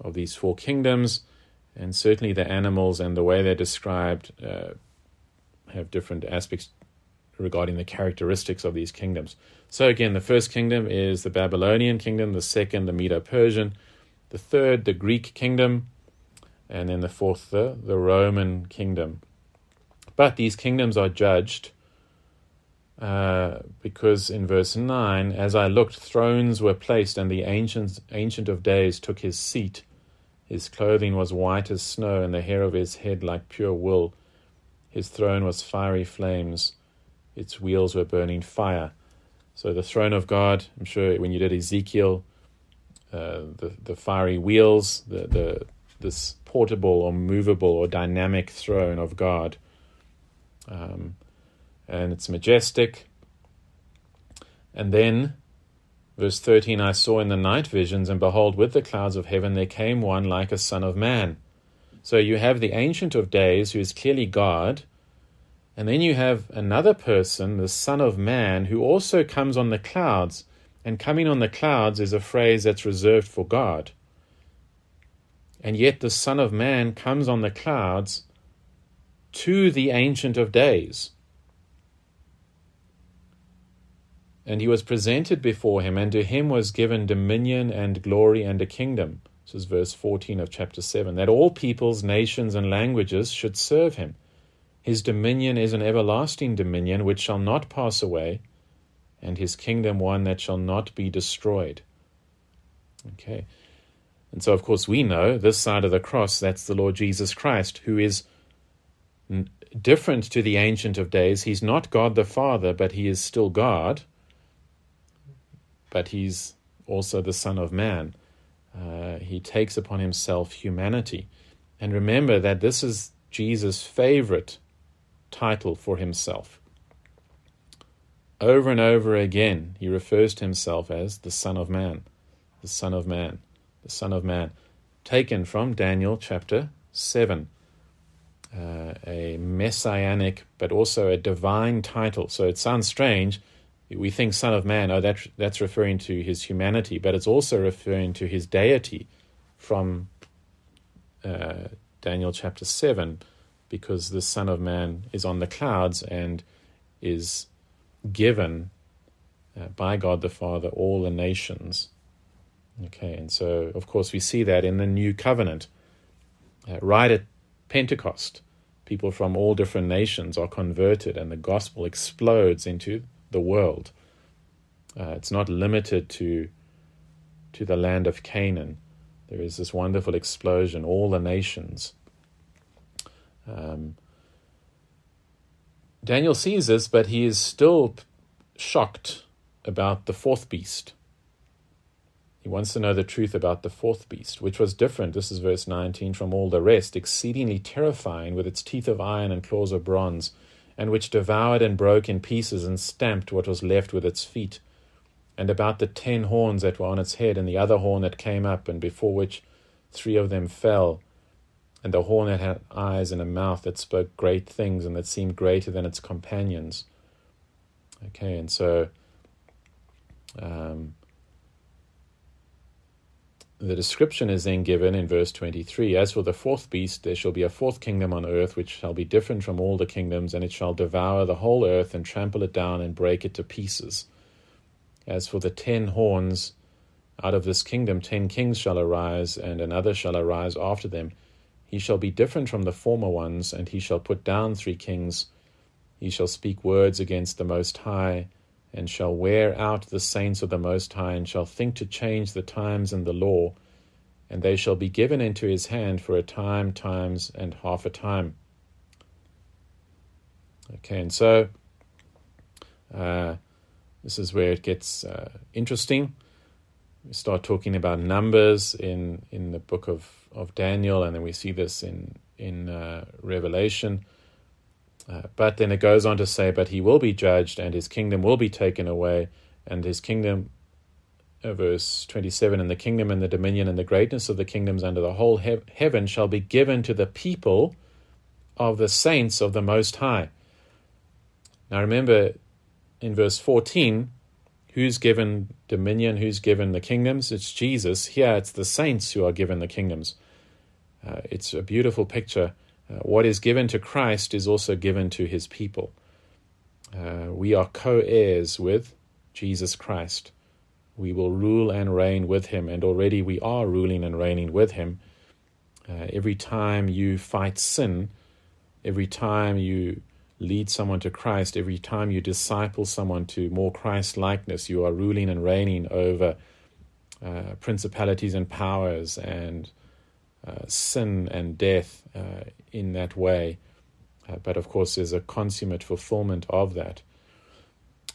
of these four kingdoms, and certainly the animals and the way they're described uh, have different aspects regarding the characteristics of these kingdoms. So again, the first kingdom is the Babylonian kingdom, the second the Medo-Persian, the third the Greek kingdom and then the fourth, the, the Roman kingdom. But these kingdoms are judged uh, because in verse 9, as I looked, thrones were placed, and the ancient, ancient of days took his seat. His clothing was white as snow, and the hair of his head like pure wool. His throne was fiery flames, its wheels were burning fire. So the throne of God, I'm sure when you did Ezekiel, uh, the, the fiery wheels, the, the this portable or movable or dynamic throne of God. Um, and it's majestic. And then, verse 13 I saw in the night visions, and behold, with the clouds of heaven there came one like a son of man. So you have the Ancient of Days, who is clearly God, and then you have another person, the Son of Man, who also comes on the clouds. And coming on the clouds is a phrase that's reserved for God. And yet the Son of Man comes on the clouds to the Ancient of Days. And he was presented before him, and to him was given dominion and glory and a kingdom. This is verse 14 of chapter 7 that all peoples, nations, and languages should serve him. His dominion is an everlasting dominion which shall not pass away, and his kingdom one that shall not be destroyed. Okay. And so, of course, we know this side of the cross, that's the Lord Jesus Christ, who is different to the Ancient of Days. He's not God the Father, but he is still God, but he's also the Son of Man. Uh, he takes upon himself humanity. And remember that this is Jesus' favorite title for himself. Over and over again, he refers to himself as the Son of Man, the Son of Man the Son of Man, taken from Daniel chapter 7. uh, a messianic but also a divine title. So it sounds strange. We think Son of Man, oh, that, that's referring to his humanity, but it's also referring to his deity from uh, Daniel chapter 7, because the Son of Man is on the clouds and is given uh, by God the Father all the nations. Okay, and so of course we see that in the new covenant. Uh, right at Pentecost, people from all different nations are converted and the gospel explodes into the world. Uh, it's not limited to to the land of Canaan. There is this wonderful explosion, all the nations. Um, Daniel sees this, but he is still shocked about the fourth beast. He wants to know the truth about the fourth beast, which was different, this is verse 19, from all the rest, exceedingly terrifying, with its teeth of iron and claws of bronze, and which devoured and broke in pieces and stamped what was left with its feet. And about the ten horns that were on its head, and the other horn that came up, and before which three of them fell, and the horn that had eyes and a mouth that spoke great things and that seemed greater than its companions. Okay, and so um, the description is then given in verse 23 As for the fourth beast, there shall be a fourth kingdom on earth, which shall be different from all the kingdoms, and it shall devour the whole earth, and trample it down, and break it to pieces. As for the ten horns, out of this kingdom ten kings shall arise, and another shall arise after them. He shall be different from the former ones, and he shall put down three kings. He shall speak words against the Most High and shall wear out the saints of the Most High, and shall think to change the times and the law, and they shall be given into his hand for a time, times, and half a time. Okay, and so uh, this is where it gets uh, interesting. We start talking about numbers in, in the book of, of Daniel, and then we see this in, in uh, Revelation. Uh, but then it goes on to say, But he will be judged, and his kingdom will be taken away, and his kingdom, uh, verse 27, and the kingdom and the dominion and the greatness of the kingdoms under the whole he- heaven shall be given to the people of the saints of the Most High. Now remember, in verse 14, who's given dominion, who's given the kingdoms? It's Jesus. Here it's the saints who are given the kingdoms. Uh, it's a beautiful picture uh, what is given to Christ is also given to his people. Uh, we are co heirs with Jesus Christ. We will rule and reign with him, and already we are ruling and reigning with him. Uh, every time you fight sin, every time you lead someone to Christ, every time you disciple someone to more Christ likeness, you are ruling and reigning over uh, principalities and powers and uh, sin and death uh, in that way. Uh, but of course, there's a consummate fulfillment of that.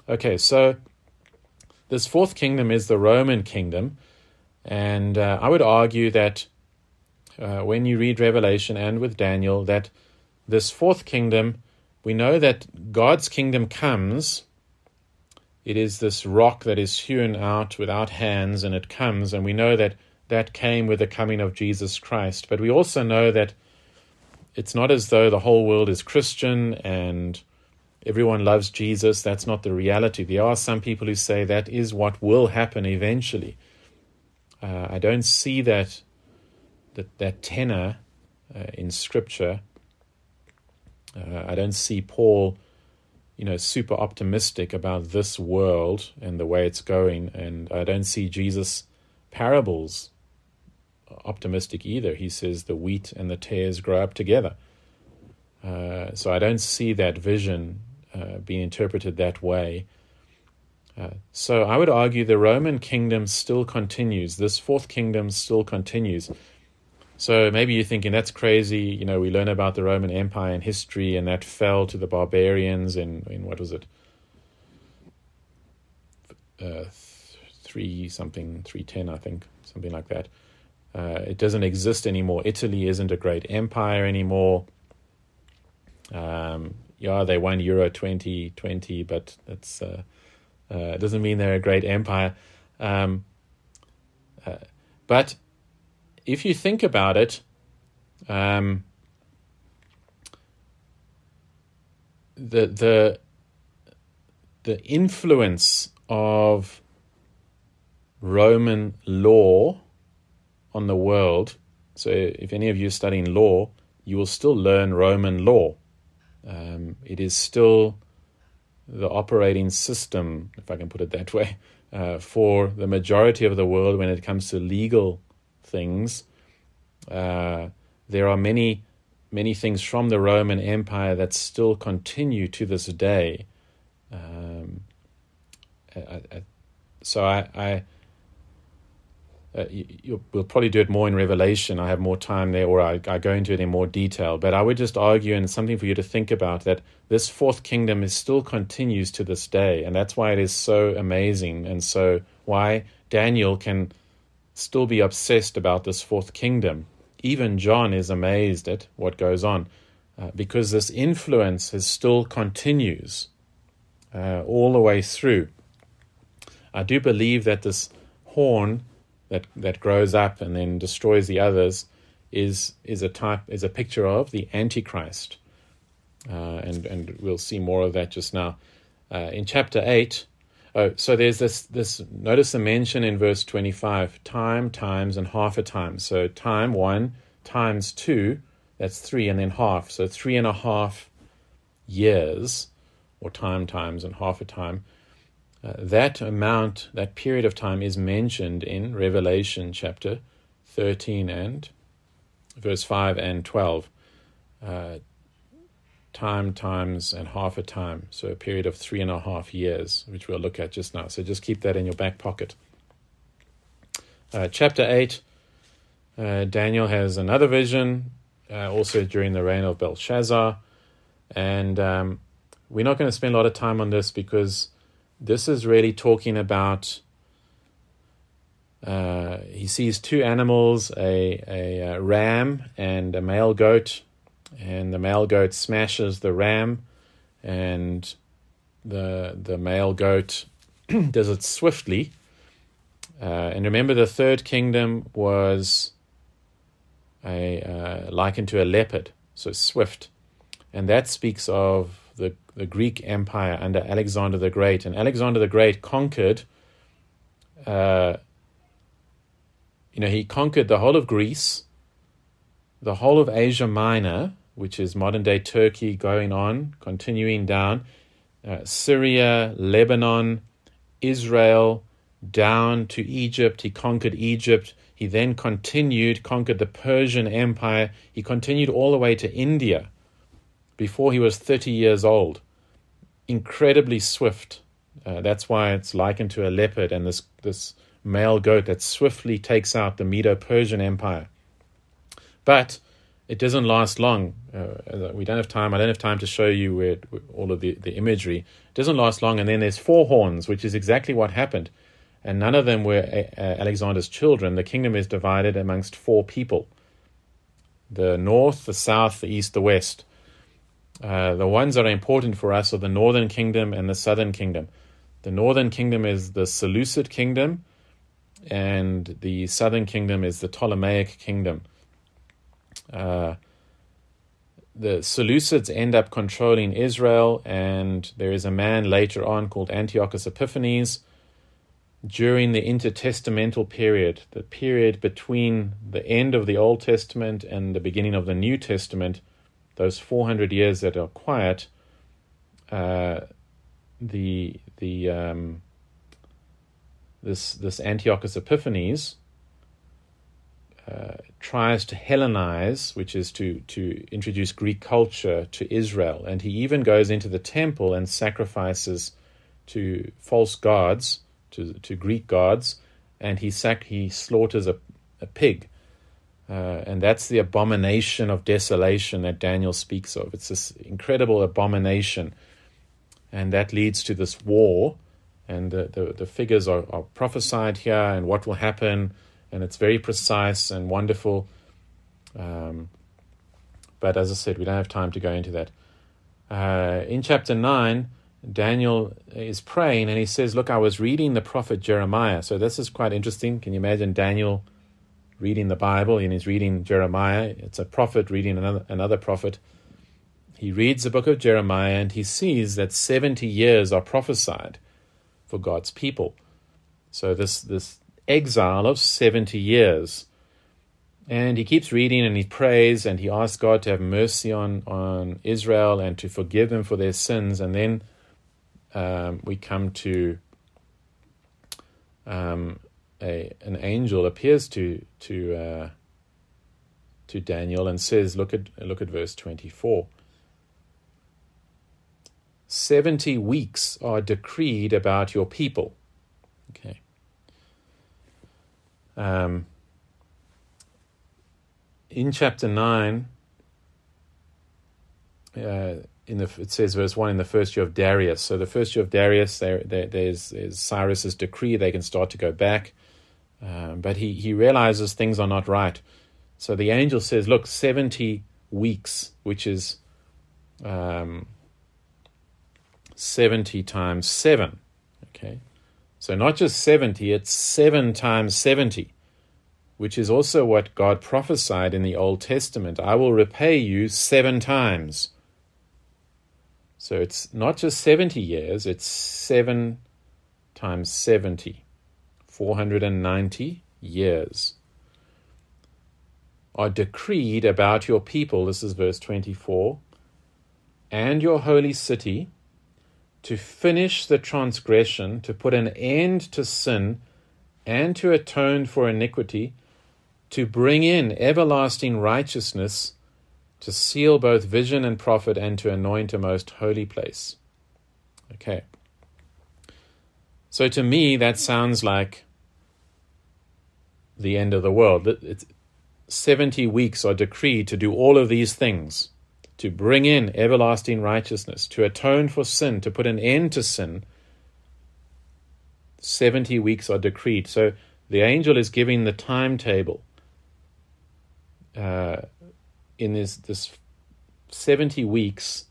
Okay, so this fourth kingdom is the Roman kingdom. And uh, I would argue that uh, when you read Revelation and with Daniel, that this fourth kingdom, we know that God's kingdom comes. It is this rock that is hewn out without hands, and it comes, and we know that that came with the coming of Jesus Christ. But we also know that it's not as though the whole world is Christian and everyone loves Jesus. That's not the reality. There are some people who say that is what will happen eventually. Uh, I don't see that that, that tenor uh, in Scripture. Uh, I don't see Paul, you know, super optimistic about this world and the way it's going, and I don't see Jesus' parables optimistic either. He says the wheat and the tares grow up together. Uh, so I don't see that vision uh, being interpreted that way. Uh, so I would argue the Roman kingdom still continues. This fourth kingdom still continues. So maybe you're thinking that's crazy. You know, we learn about the Roman Empire in history, and that fell to the barbarians in in what was it? Uh, three something, three ten, I think, something like that. Uh, it doesn't exist anymore. Italy isn't a great empire anymore. Um, yeah, they won Euro 2020, but that's uh, uh, doesn't mean they're a great empire. Um, uh, but if you think about it, um, the the the influence of Roman law on the world. So, if any of you are studying law, you will still learn Roman law. Um, it is still the operating system, if I can put it that way, uh, for the majority of the world when it comes to legal things. Uh, there are many, many things from the Roman Empire that still continue to this day. Um, I, I, so I, I uh, you, we'll probably do it more in Revelation. I have more time there, or I, I, go into it in more detail. But I would just argue, and something for you to think about, that this fourth kingdom is still continues to this day, and that's why it is so amazing, and so why Daniel can still be obsessed about this fourth kingdom. Even John is amazed at what goes on, uh, because this influence is still continues uh, all the way through. I do believe that this horn that that grows up and then destroys the others is is a type is a picture of the Antichrist, uh, and and we'll see more of that just now. Uh, in chapter eight, oh, so there's this this notice the mention in verse twenty five: time, times, and half a time. So time one times two, that's three, and then half. So three and a half years, or time times and half a time. Uh, that amount, that period of time is mentioned in Revelation chapter 13 and verse 5 and 12. Uh, time, times, and half a time. So a period of three and a half years, which we'll look at just now. So just keep that in your back pocket. Uh, chapter 8, uh, Daniel has another vision, uh, also during the reign of Belshazzar. And um, we're not going to spend a lot of time on this because this is really talking about. Uh, he sees two animals, a, a, a, ram and a male goat, and the male goat smashes the ram, and the the male goat does it swiftly. Uh, and remember, the third kingdom was a uh, likened to a leopard, so swift, and that speaks of the, the Greek Empire under Alexander the Great. And Alexander the Great conquered, uh, you know, he conquered the whole of Greece, the whole of Asia Minor, which is modern day Turkey, going on, continuing down, uh, Syria, Lebanon, Israel, down to Egypt. He conquered Egypt. He then continued, conquered the Persian Empire. He continued all the way to India before he was 30 years old. Incredibly swift. Uh, that's why it's likened to a leopard and this, this male goat that swiftly takes out the Medo Persian Empire. But it doesn't last long. Uh, we don't have time. I don't have time to show you where, all of the, the imagery. It doesn't last long. And then there's four horns, which is exactly what happened. And none of them were uh, Alexander's children. The kingdom is divided amongst four people the north, the south, the east, the west. Uh, the ones that are important for us are the northern kingdom and the southern kingdom. The northern kingdom is the Seleucid kingdom, and the southern kingdom is the Ptolemaic kingdom. Uh, the Seleucids end up controlling Israel, and there is a man later on called Antiochus Epiphanes. During the intertestamental period, the period between the end of the Old Testament and the beginning of the New Testament, those 400 years that are quiet, uh, the the um, this this Antiochus Epiphanes uh, tries to Hellenize, which is to to introduce Greek culture to Israel, and he even goes into the temple and sacrifices to false gods, to to Greek gods, and he sac- he slaughters a, a pig uh, and that's the abomination of desolation that Daniel speaks of. It's this incredible abomination. And that leads to this war. And the, the, the figures are, are, prophesied here and what will happen. And it's very precise and wonderful. Um, but as I said, we don't have time to go into that. Uh, in chapter 9, Daniel is praying and he says, Look, I was reading the prophet Jeremiah. So this is quite interesting. Can you imagine Daniel? Reading the Bible and he's reading Jeremiah. It's a prophet reading another, another prophet. he reads the book of Jeremiah and he sees that 70 years are prophesied for God's people. So this this exile of 70 years. And he keeps reading and he prays and he asks God to have mercy on, on Israel and to forgive them for their sins. And then um, we come to um, a, an angel appears to to uh, to Daniel and says, "Look at look at verse twenty four. Seventy weeks are decreed about your people." Okay. Um, in chapter nine, uh, in the it says verse one in the first year of Darius. So the first year of Darius, there, there there's, there's Cyrus's decree. They can start to go back, um, but he he realizes things are not right. So the angel says, "Look, seventy weeks, which is um, seventy times seven. Okay, so not just seventy; it's seven times seventy." Which is also what God prophesied in the Old Testament. I will repay you seven times. So it's not just 70 years, it's 7 times 70, 490 years, are decreed about your people. This is verse 24. And your holy city to finish the transgression, to put an end to sin, and to atone for iniquity, to bring in everlasting righteousness to seal both vision and prophet, and to anoint a most holy place. Okay. So to me, that sounds like the end of the world. It's 70 weeks are decreed to do all of these things to bring in everlasting righteousness, to atone for sin, to put an end to sin. 70 weeks are decreed. So the angel is giving the timetable. Uh, in this this 70 weeks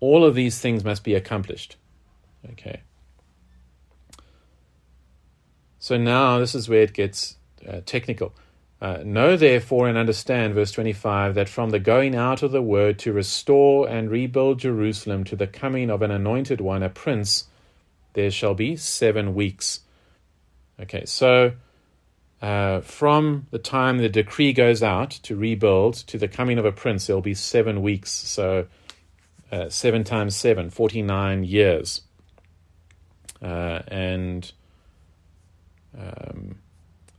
all of these things must be accomplished okay so now this is where it gets uh, technical uh, know therefore and understand verse 25 that from the going out of the word to restore and rebuild jerusalem to the coming of an anointed one a prince there shall be seven weeks okay so uh, from the time the decree goes out to rebuild to the coming of a prince, there'll be seven weeks. So, uh, seven times seven, 49 years. Uh, and um,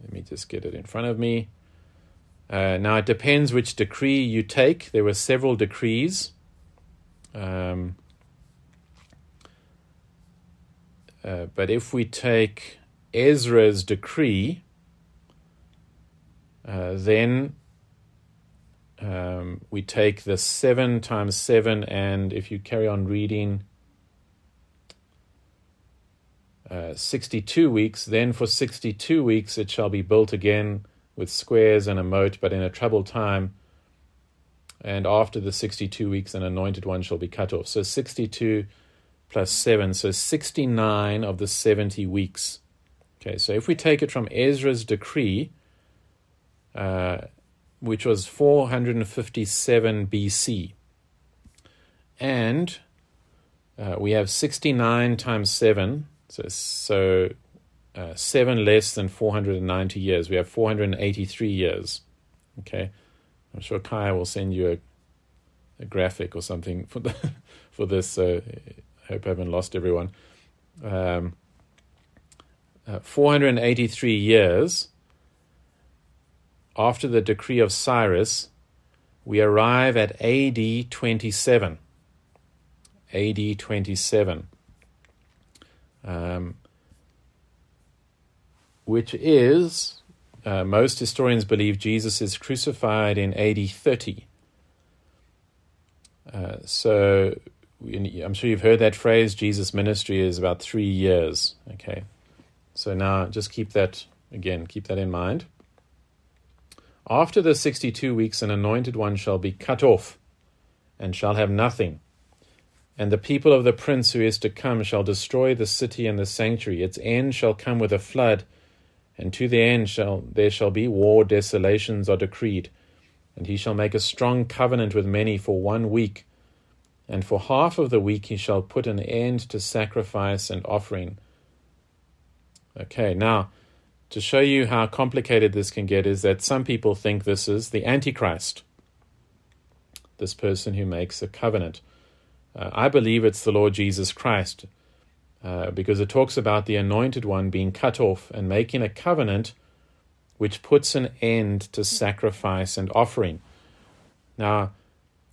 let me just get it in front of me. Uh, now, it depends which decree you take. There were several decrees. Um, uh, but if we take Ezra's decree, uh, then um, we take the 7 times 7, and if you carry on reading, uh, 62 weeks, then for 62 weeks it shall be built again with squares and a moat, but in a troubled time. And after the 62 weeks, an anointed one shall be cut off. So 62 plus 7, so 69 of the 70 weeks. Okay, so if we take it from Ezra's decree, uh, which was 457 BC. And uh, we have 69 times 7, so, so uh, 7 less than 490 years. We have 483 years. Okay, I'm sure Kaya will send you a, a graphic or something for the, for this. So I hope I haven't lost everyone. Um, uh, 483 years after the decree of Cyrus, we arrive at AD 27. AD 27. Um, which is, uh, most historians believe Jesus is crucified in AD 30. Uh, so I'm sure you've heard that phrase Jesus' ministry is about three years. Okay. So now just keep that, again, keep that in mind. After the sixty two weeks, an anointed one shall be cut off, and shall have nothing. And the people of the prince who is to come shall destroy the city and the sanctuary. Its end shall come with a flood, and to the end shall there shall be war, desolations are decreed. And he shall make a strong covenant with many for one week, and for half of the week he shall put an end to sacrifice and offering. Okay, now to show you how complicated this can get is that some people think this is the Antichrist, this person who makes a covenant. Uh, I believe it's the Lord Jesus Christ uh, because it talks about the anointed one being cut off and making a covenant which puts an end to sacrifice and offering. Now,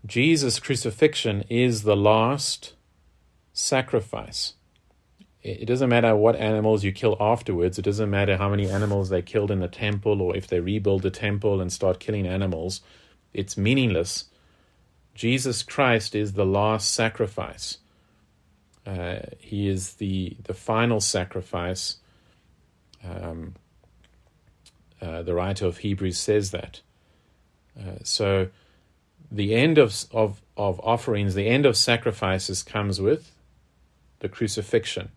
Jesus' crucifixion is the last sacrifice. It doesn't matter what animals you kill afterwards. It doesn't matter how many animals they killed in the temple or if they rebuild the temple and start killing animals. It's meaningless. Jesus Christ is the last sacrifice. Uh, he is the the final sacrifice. Um, uh, the writer of Hebrews says that. Uh, so, the end of, of of offerings, the end of sacrifices, comes with the crucifixion.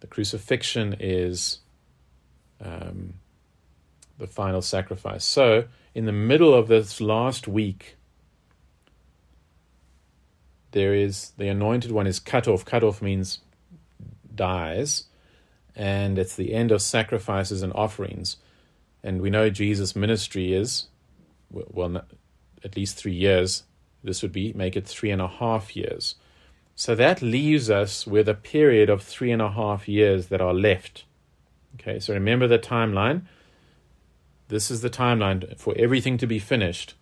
The crucifixion is um, the final sacrifice. So, in the middle of this last week there is the anointed one is cut off. Cut off means dies, and it's the end of sacrifices and offerings. And we know Jesus' ministry is, well, at least three years. This would be, make it three and a half years. So that leaves us with a period of three and a half years that are left. Okay, so remember the timeline. This is the timeline for everything to be finished.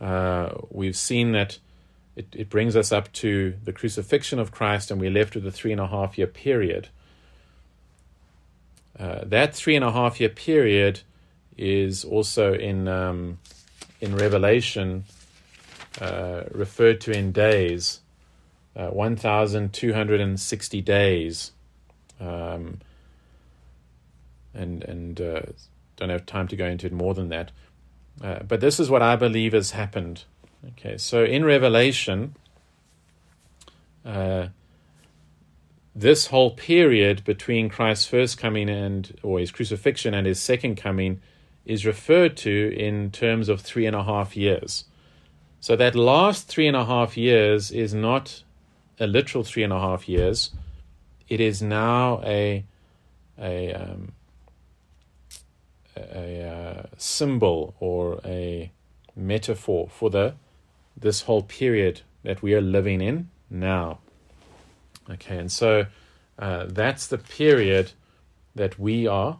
Uh, we've seen that it, it brings us up to the crucifixion of Christ, and we're left with a three and a half year period. Uh, that three and a half year period is also in um, in Revelation uh, referred to in days, uh, one thousand two hundred and sixty days, um, and and uh, don't have time to go into it more than that. Uh, but this is what I believe has happened Okay, so in Revelation, uh, this whole period between Christ's first coming and or his crucifixion and his second coming is referred to in terms of three and a half years. So that last three and a half years is not a literal three and a half years. It is now a a um, a, a uh, symbol or a metaphor for the this whole period that we are living in now. Okay, and so uh, that's the period that we are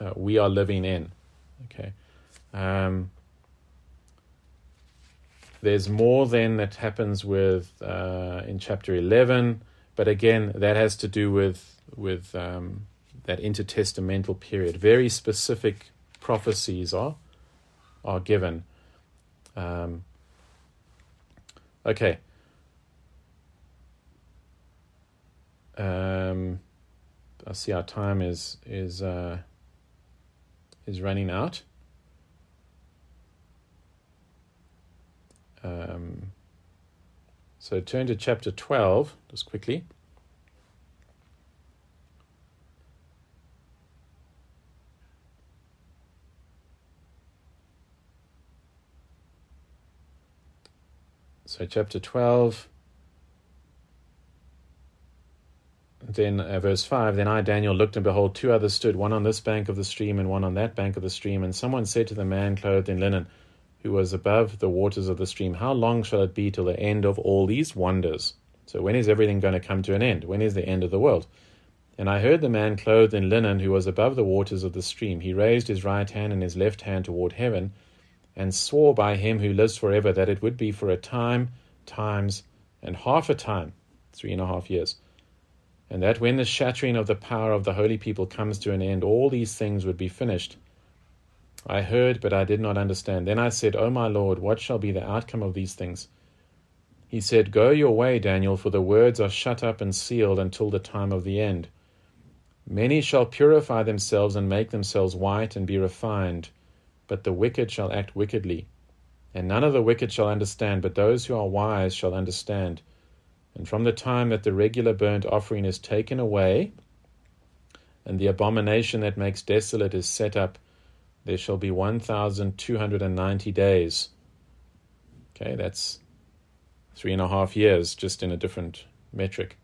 uh, we are living in. Okay, um, there's more then that happens with uh, in chapter eleven, but again that has to do with with um, that intertestamental period. Very specific prophecies are are given. Um, Okay. Um, I see our time is is uh, is running out. Um, so turn to chapter twelve just quickly. So, chapter 12, then uh, verse 5 Then I, Daniel, looked, and behold, two others stood, one on this bank of the stream, and one on that bank of the stream. And someone said to the man clothed in linen, who was above the waters of the stream, How long shall it be till the end of all these wonders? So, when is everything going to come to an end? When is the end of the world? And I heard the man clothed in linen, who was above the waters of the stream. He raised his right hand and his left hand toward heaven and swore by him who lives forever that it would be for a time, times, and half a time, three and a half years, and that when the shattering of the power of the holy people comes to an end, all these things would be finished. I heard, but I did not understand. Then I said, O my Lord, what shall be the outcome of these things? He said, Go your way, Daniel, for the words are shut up and sealed until the time of the end. Many shall purify themselves and make themselves white and be refined but the wicked shall act wickedly. And none of the wicked shall understand, but those who are wise shall understand. And from the time that the regular burnt offering is taken away, and the abomination that makes desolate is set up, there shall be 1,290 days. Okay, that's three and a half years, just in a different metric.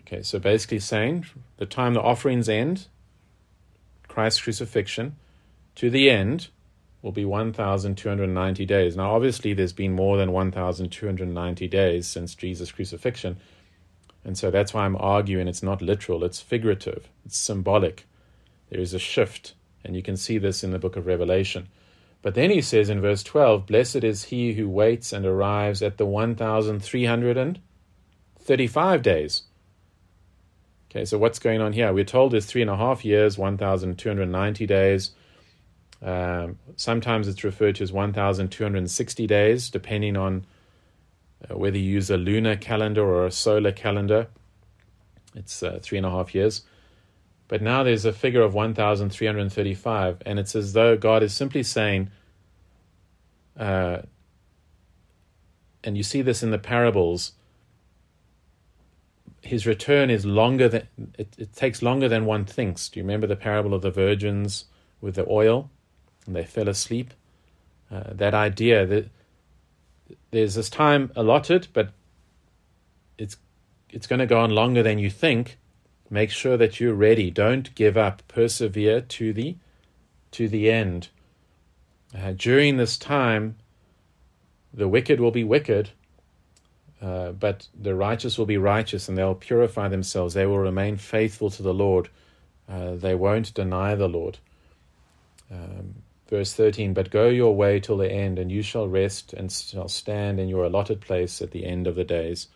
Okay, so basically saying the time the offerings end, Christ's crucifixion, to the end will be 1,290 days. Now, obviously, there's been more than 1,290 days since Jesus' crucifixion. And so that's why I'm arguing it's not literal, it's figurative, it's symbolic. There is a shift, and you can see this in the book of Revelation. But then he says in verse 12, Blessed is he who waits and arrives at the 1,335 days. Okay, so what's going on here? We're told it's three and a half years, 1,290 days. Um, sometimes it's referred to as 1,260 days, depending on uh, whether you use a lunar calendar or a solar calendar. It's uh, three and a half years. But now there's a figure of 1,335, and it's as though God is simply saying, uh, and you see this in the parables, his return is longer than it, it takes longer than one thinks. Do you remember the parable of the virgins with the oil? And they fell asleep. Uh, that idea that there's this time allotted, but it's it's going to go on longer than you think. Make sure that you're ready. Don't give up. Persevere to the to the end. Uh, during this time, the wicked will be wicked, uh, but the righteous will be righteous, and they'll purify themselves. They will remain faithful to the Lord. Uh, they won't deny the Lord. Um, Verse 13 But go your way till the end, and you shall rest and shall stand in your allotted place at the end of the days.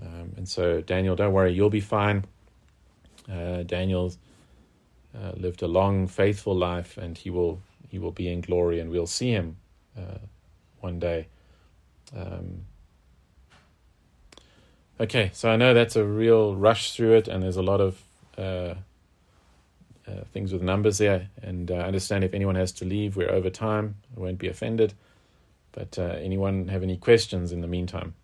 Um, and so, Daniel, don't worry, you'll be fine. Uh, Daniel uh, lived a long, faithful life, and he will he will be in glory, and we'll see him uh, one day. Um, okay, so I know that's a real rush through it, and there's a lot of uh, things with numbers there. And uh, understand if anyone has to leave, we're over time. I won't be offended. But uh, anyone have any questions in the meantime?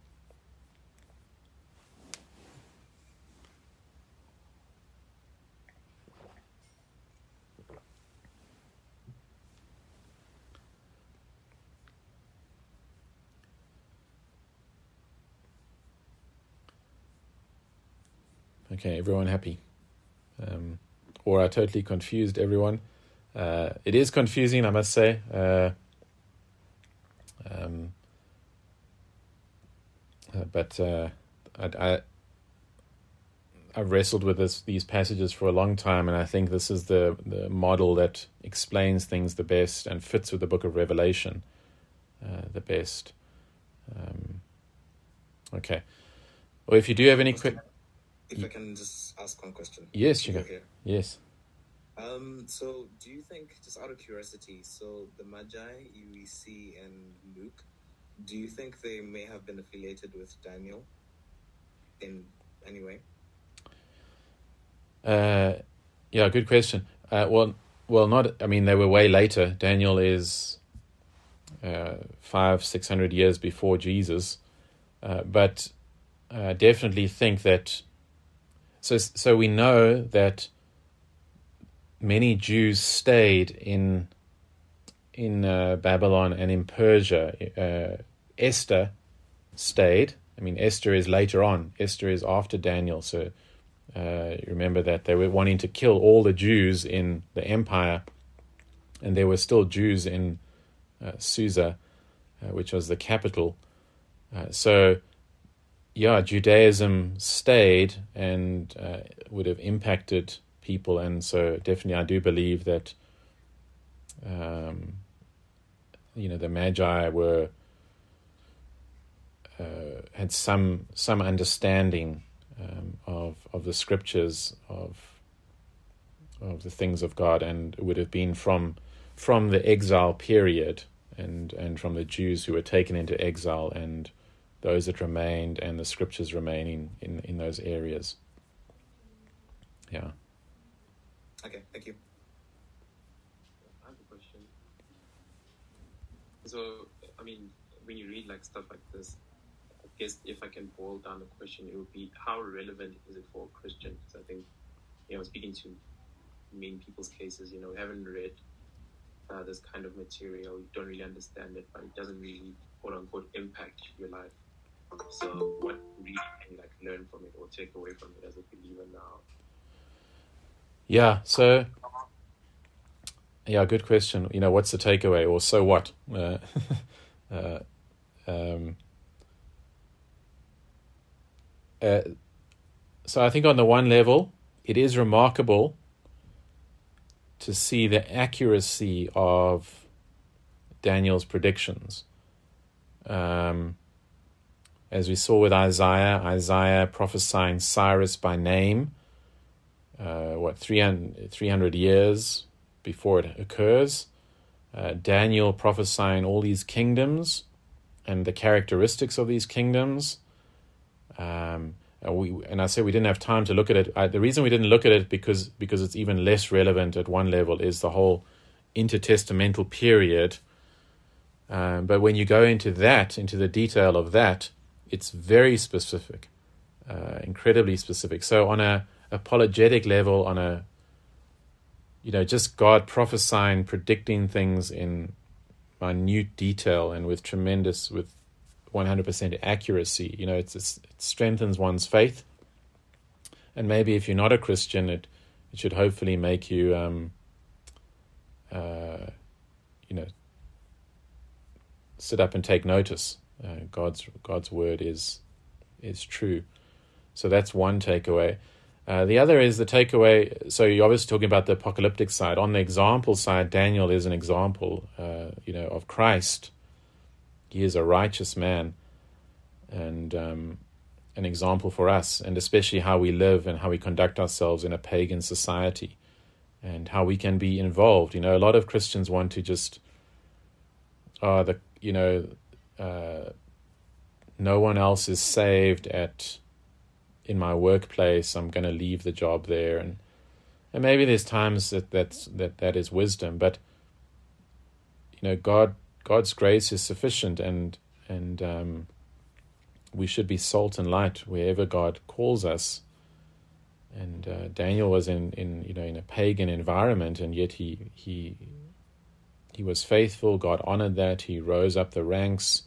Okay, everyone happy. Um, or I totally confused everyone. Uh, it is confusing, I must say. Uh, um, uh, but uh, I, I I've wrestled with this these passages for a long time, and I think this is the the model that explains things the best and fits with the Book of Revelation uh, the best. Um, okay. Well, if you do have any quick, if I can just ask one question. Yes, you can. Yes. Um, so, do you think, just out of curiosity, so the Magi see in Luke, do you think they may have been affiliated with Daniel in any way? Uh, yeah, good question. Uh, well, well, not. I mean, they were way later. Daniel is uh, five, six hundred years before Jesus, uh, but I definitely think that. So, so we know that many Jews stayed in in uh, Babylon and in Persia. Uh, Esther stayed. I mean, Esther is later on. Esther is after Daniel. So uh, remember that they were wanting to kill all the Jews in the empire, and there were still Jews in uh, Susa, uh, which was the capital. Uh, so, yeah, Judaism stayed and would have impacted people, and so definitely I do believe that um, you know the Magi were uh, had some some understanding um, of of the scriptures of of the things of God, and it would have been from from the exile period and and from the Jews who were taken into exile and those that remained and the scriptures remaining in in those areas. Yeah. Okay, thank you. I have a question. So, I mean, when you read like stuff like this, I guess if I can boil down the question, it would be how relevant is it for a Christian? Because I think, you know, speaking to main people's cases, you know, we haven't read uh, this kind of material. You don't really understand it, but it doesn't really quote unquote impact your life. So, what we can like learn from it or take away from it as a believer now? Yeah. So, yeah, good question. You know, what's the takeaway, or so what? Uh, uh, um, uh, so I think on the one level, it is remarkable to see the accuracy of Daniel's predictions. Um, as we saw with Isaiah, Isaiah prophesying Cyrus by name, uh, what, 300, 300, years before it occurs. Uh, Daniel prophesying all these kingdoms and the characteristics of these kingdoms. Um, and, we, and I say we didn't have time to look at it. I, the reason we didn't look at it because because it's even less relevant at one level is the whole intertestamental period. Um, but when you go into that, into the detail of that, it's very specific, uh, incredibly specific. So on a apologetic level, on a you know just God prophesying, predicting things in minute detail and with tremendous with 100% accuracy. You know, it's, it's, it strengthens one's faith. And maybe if you're not a Christian, it, it should hopefully make you, um, uh, you know, sit up and take notice. Uh, God's God's word is is true. So that's one takeaway. Uh, the other is the takeaway. So you're obviously talking about the apocalyptic side. On the example side, Daniel is an example, uh, you know, of Christ he is a righteous man and um, an example for us, and especially how we live and how we conduct ourselves in a pagan society and how we can be involved. You know, a lot of Christians want to just, uh, the you know, uh, no one else is saved at in my workplace. I'm going to leave the job there, and and maybe there's times that that's, that that is wisdom, but you know, God God's grace is sufficient, and and um, we should be salt and light wherever God calls us. And uh, Daniel was in, in you know in a pagan environment, and yet he he he was faithful. God honored that. He rose up the ranks,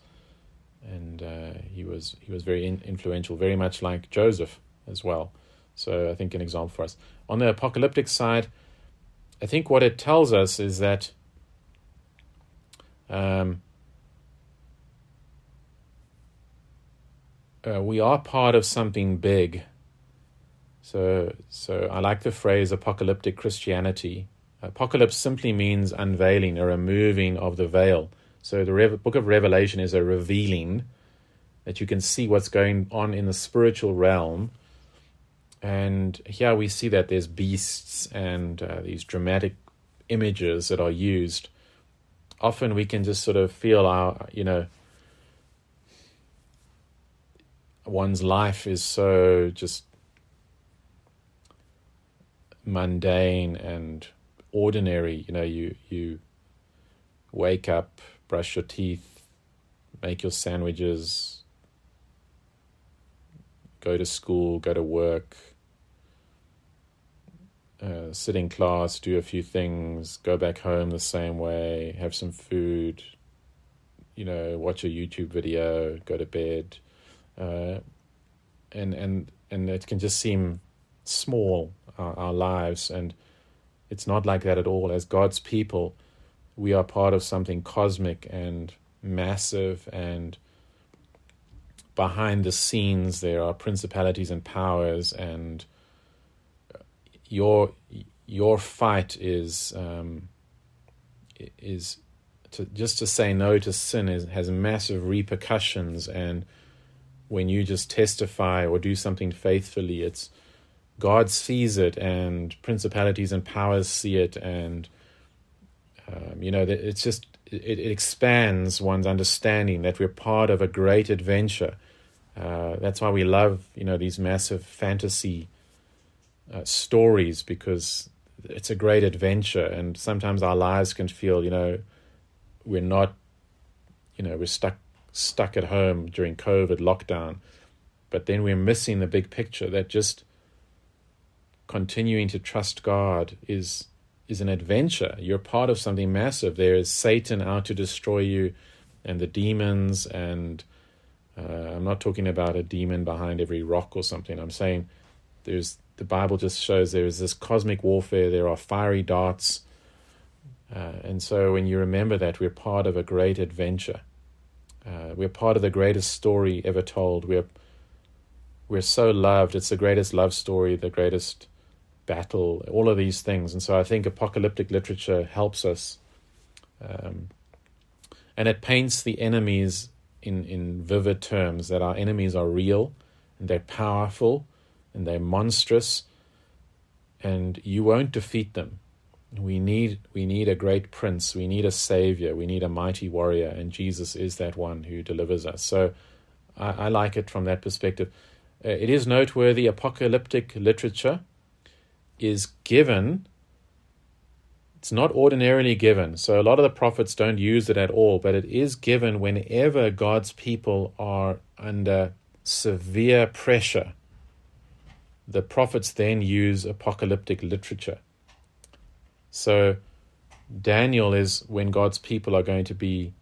and uh, he was he was very in, influential, very much like Joseph as well. So I think an example for us on the apocalyptic side. I think what it tells us is that um, uh, we are part of something big. So, so I like the phrase apocalyptic Christianity. Apocalypse simply means unveiling, a removing of the veil. So the Re- book of Revelation is a revealing that you can see what's going on in the spiritual realm. And here we see that there's beasts and uh, these dramatic images that are used often we can just sort of feel our, you know, one's life is so just mundane and ordinary. You know, you you wake up, brush your teeth, make your sandwiches, go to school, go to work, uh, sit in class, do a few things, go back home the same way, have some food, you know, watch a YouTube video, go to bed, uh, and and and it can just seem small our, our lives, and it's not like that at all. As God's people, we are part of something cosmic and massive and behind the scenes there are principalities and powers and your your fight is um, is to just to say no to sin is, has massive repercussions and when you just testify or do something faithfully it's god sees it and principalities and powers see it and um, you know it's just it, it, expands one's understanding that we're part of a great adventure. Uh, that's why we love you know these massive fantasy uh, stories because it's a great adventure. And sometimes our lives can feel you know we're not you know we're stuck stuck at home during covid lockdown. But then we're missing the big picture that just continuing to trust god is is an adventure. You're part of something massive. There is Satan out to destroy you, and the demons. And uh, I'm not talking about a demon behind every rock or something. I'm saying there's the Bible just shows there is this cosmic warfare. There are fiery darts. Uh, and so when you remember that, we're part of a great adventure. Uh, we're part of the greatest story ever told. We're we're so loved. It's the greatest love story, the greatest battle, all of these things. And so I think apocalyptic literature helps us. Um, and it paints the enemies in, in vivid terms that our enemies are real and they're powerful and they're monstrous and you won't defeat them. We need we need a great prince, we need a savior, we need a mighty warrior, and Jesus is that one who delivers us. So I, I like it from that perspective. Uh, it is noteworthy apocalyptic literature is given it's not ordinarily given. So a lot of the prophets don't use it at all, but it is given whenever God's people are under severe pressure. The prophets then use apocalyptic literature. So Daniel is when God's people are going to be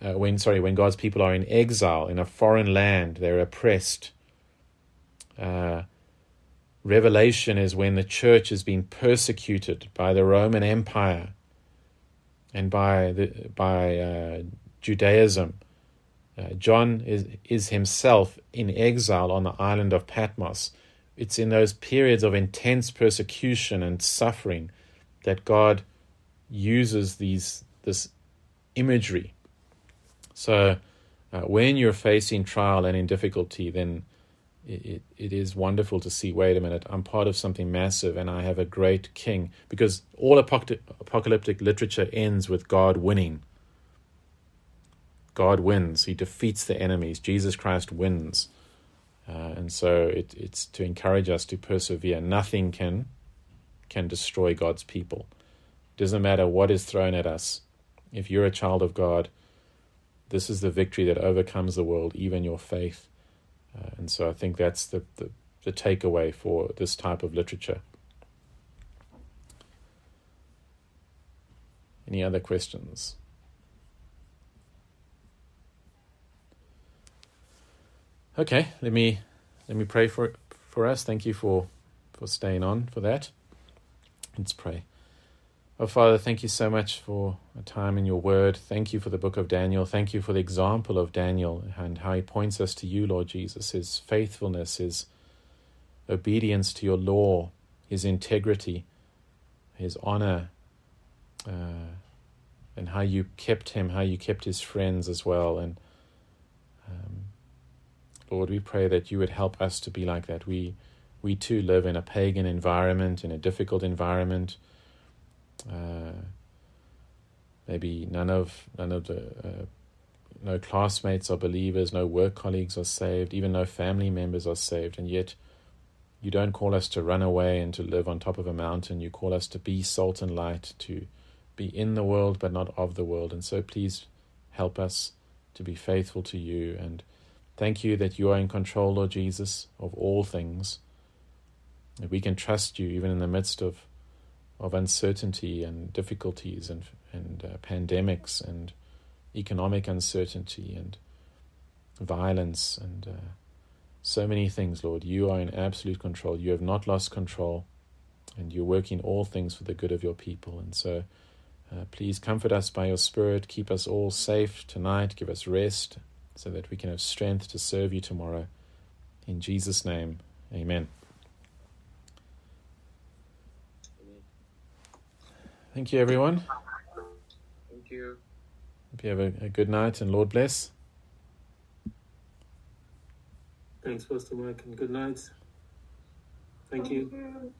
uh, when sorry when God's people are in exile in a foreign land, they're oppressed. Uh, Revelation is when the church is being persecuted by the Roman Empire and by the by uh, Judaism. Uh, John is is himself in exile on the island of Patmos. It's in those periods of intense persecution and suffering that God uses these this imagery. So, uh, when you're facing trial and in difficulty, then it, it is wonderful to see wait a minute, I'm part of something massive and I have a great king. Because all apocalyptic literature ends with God winning. God wins, He defeats the enemies, Jesus Christ wins. Uh, and so it, it's to encourage us to persevere. Nothing can can destroy God's people. It doesn't matter what is thrown at us. If you're a child of God, this is the victory that overcomes the world, even your faith. Uh, and so I think that's the, the, the takeaway for this type of literature. Any other questions? Okay, let me let me pray for for us. Thank you for for staying on for that. Let's pray. Oh, Father, thank you so much for a time in your word. Thank you for the book of Daniel. Thank you for the example of Daniel and how he points us to you, Lord Jesus, his faithfulness, his obedience to your law, his integrity, his honor, uh, and how you kept him, how you kept his friends as well. And um, Lord, we pray that you would help us to be like that. We, we too live in a pagan environment, in a difficult environment uh, maybe none of none of the uh, no classmates are believers, no work colleagues are saved, even no family members are saved, and yet you don't call us to run away and to live on top of a mountain. You call us to be salt and light, to be in the world but not of the world. And so please help us to be faithful to you. And thank you that you are in control, Lord Jesus, of all things. That we can trust you even in the midst of of uncertainty and difficulties and and uh, pandemics and economic uncertainty and violence and uh, so many things, Lord. You are in absolute control. You have not lost control, and you're working all things for the good of your people. And so, uh, please comfort us by your Spirit. Keep us all safe tonight. Give us rest so that we can have strength to serve you tomorrow. In Jesus' name, amen. Thank you, everyone. Thank you. Hope you have a, a good night and Lord bless. Thanks, Pastor Mike, and good night. Thank you.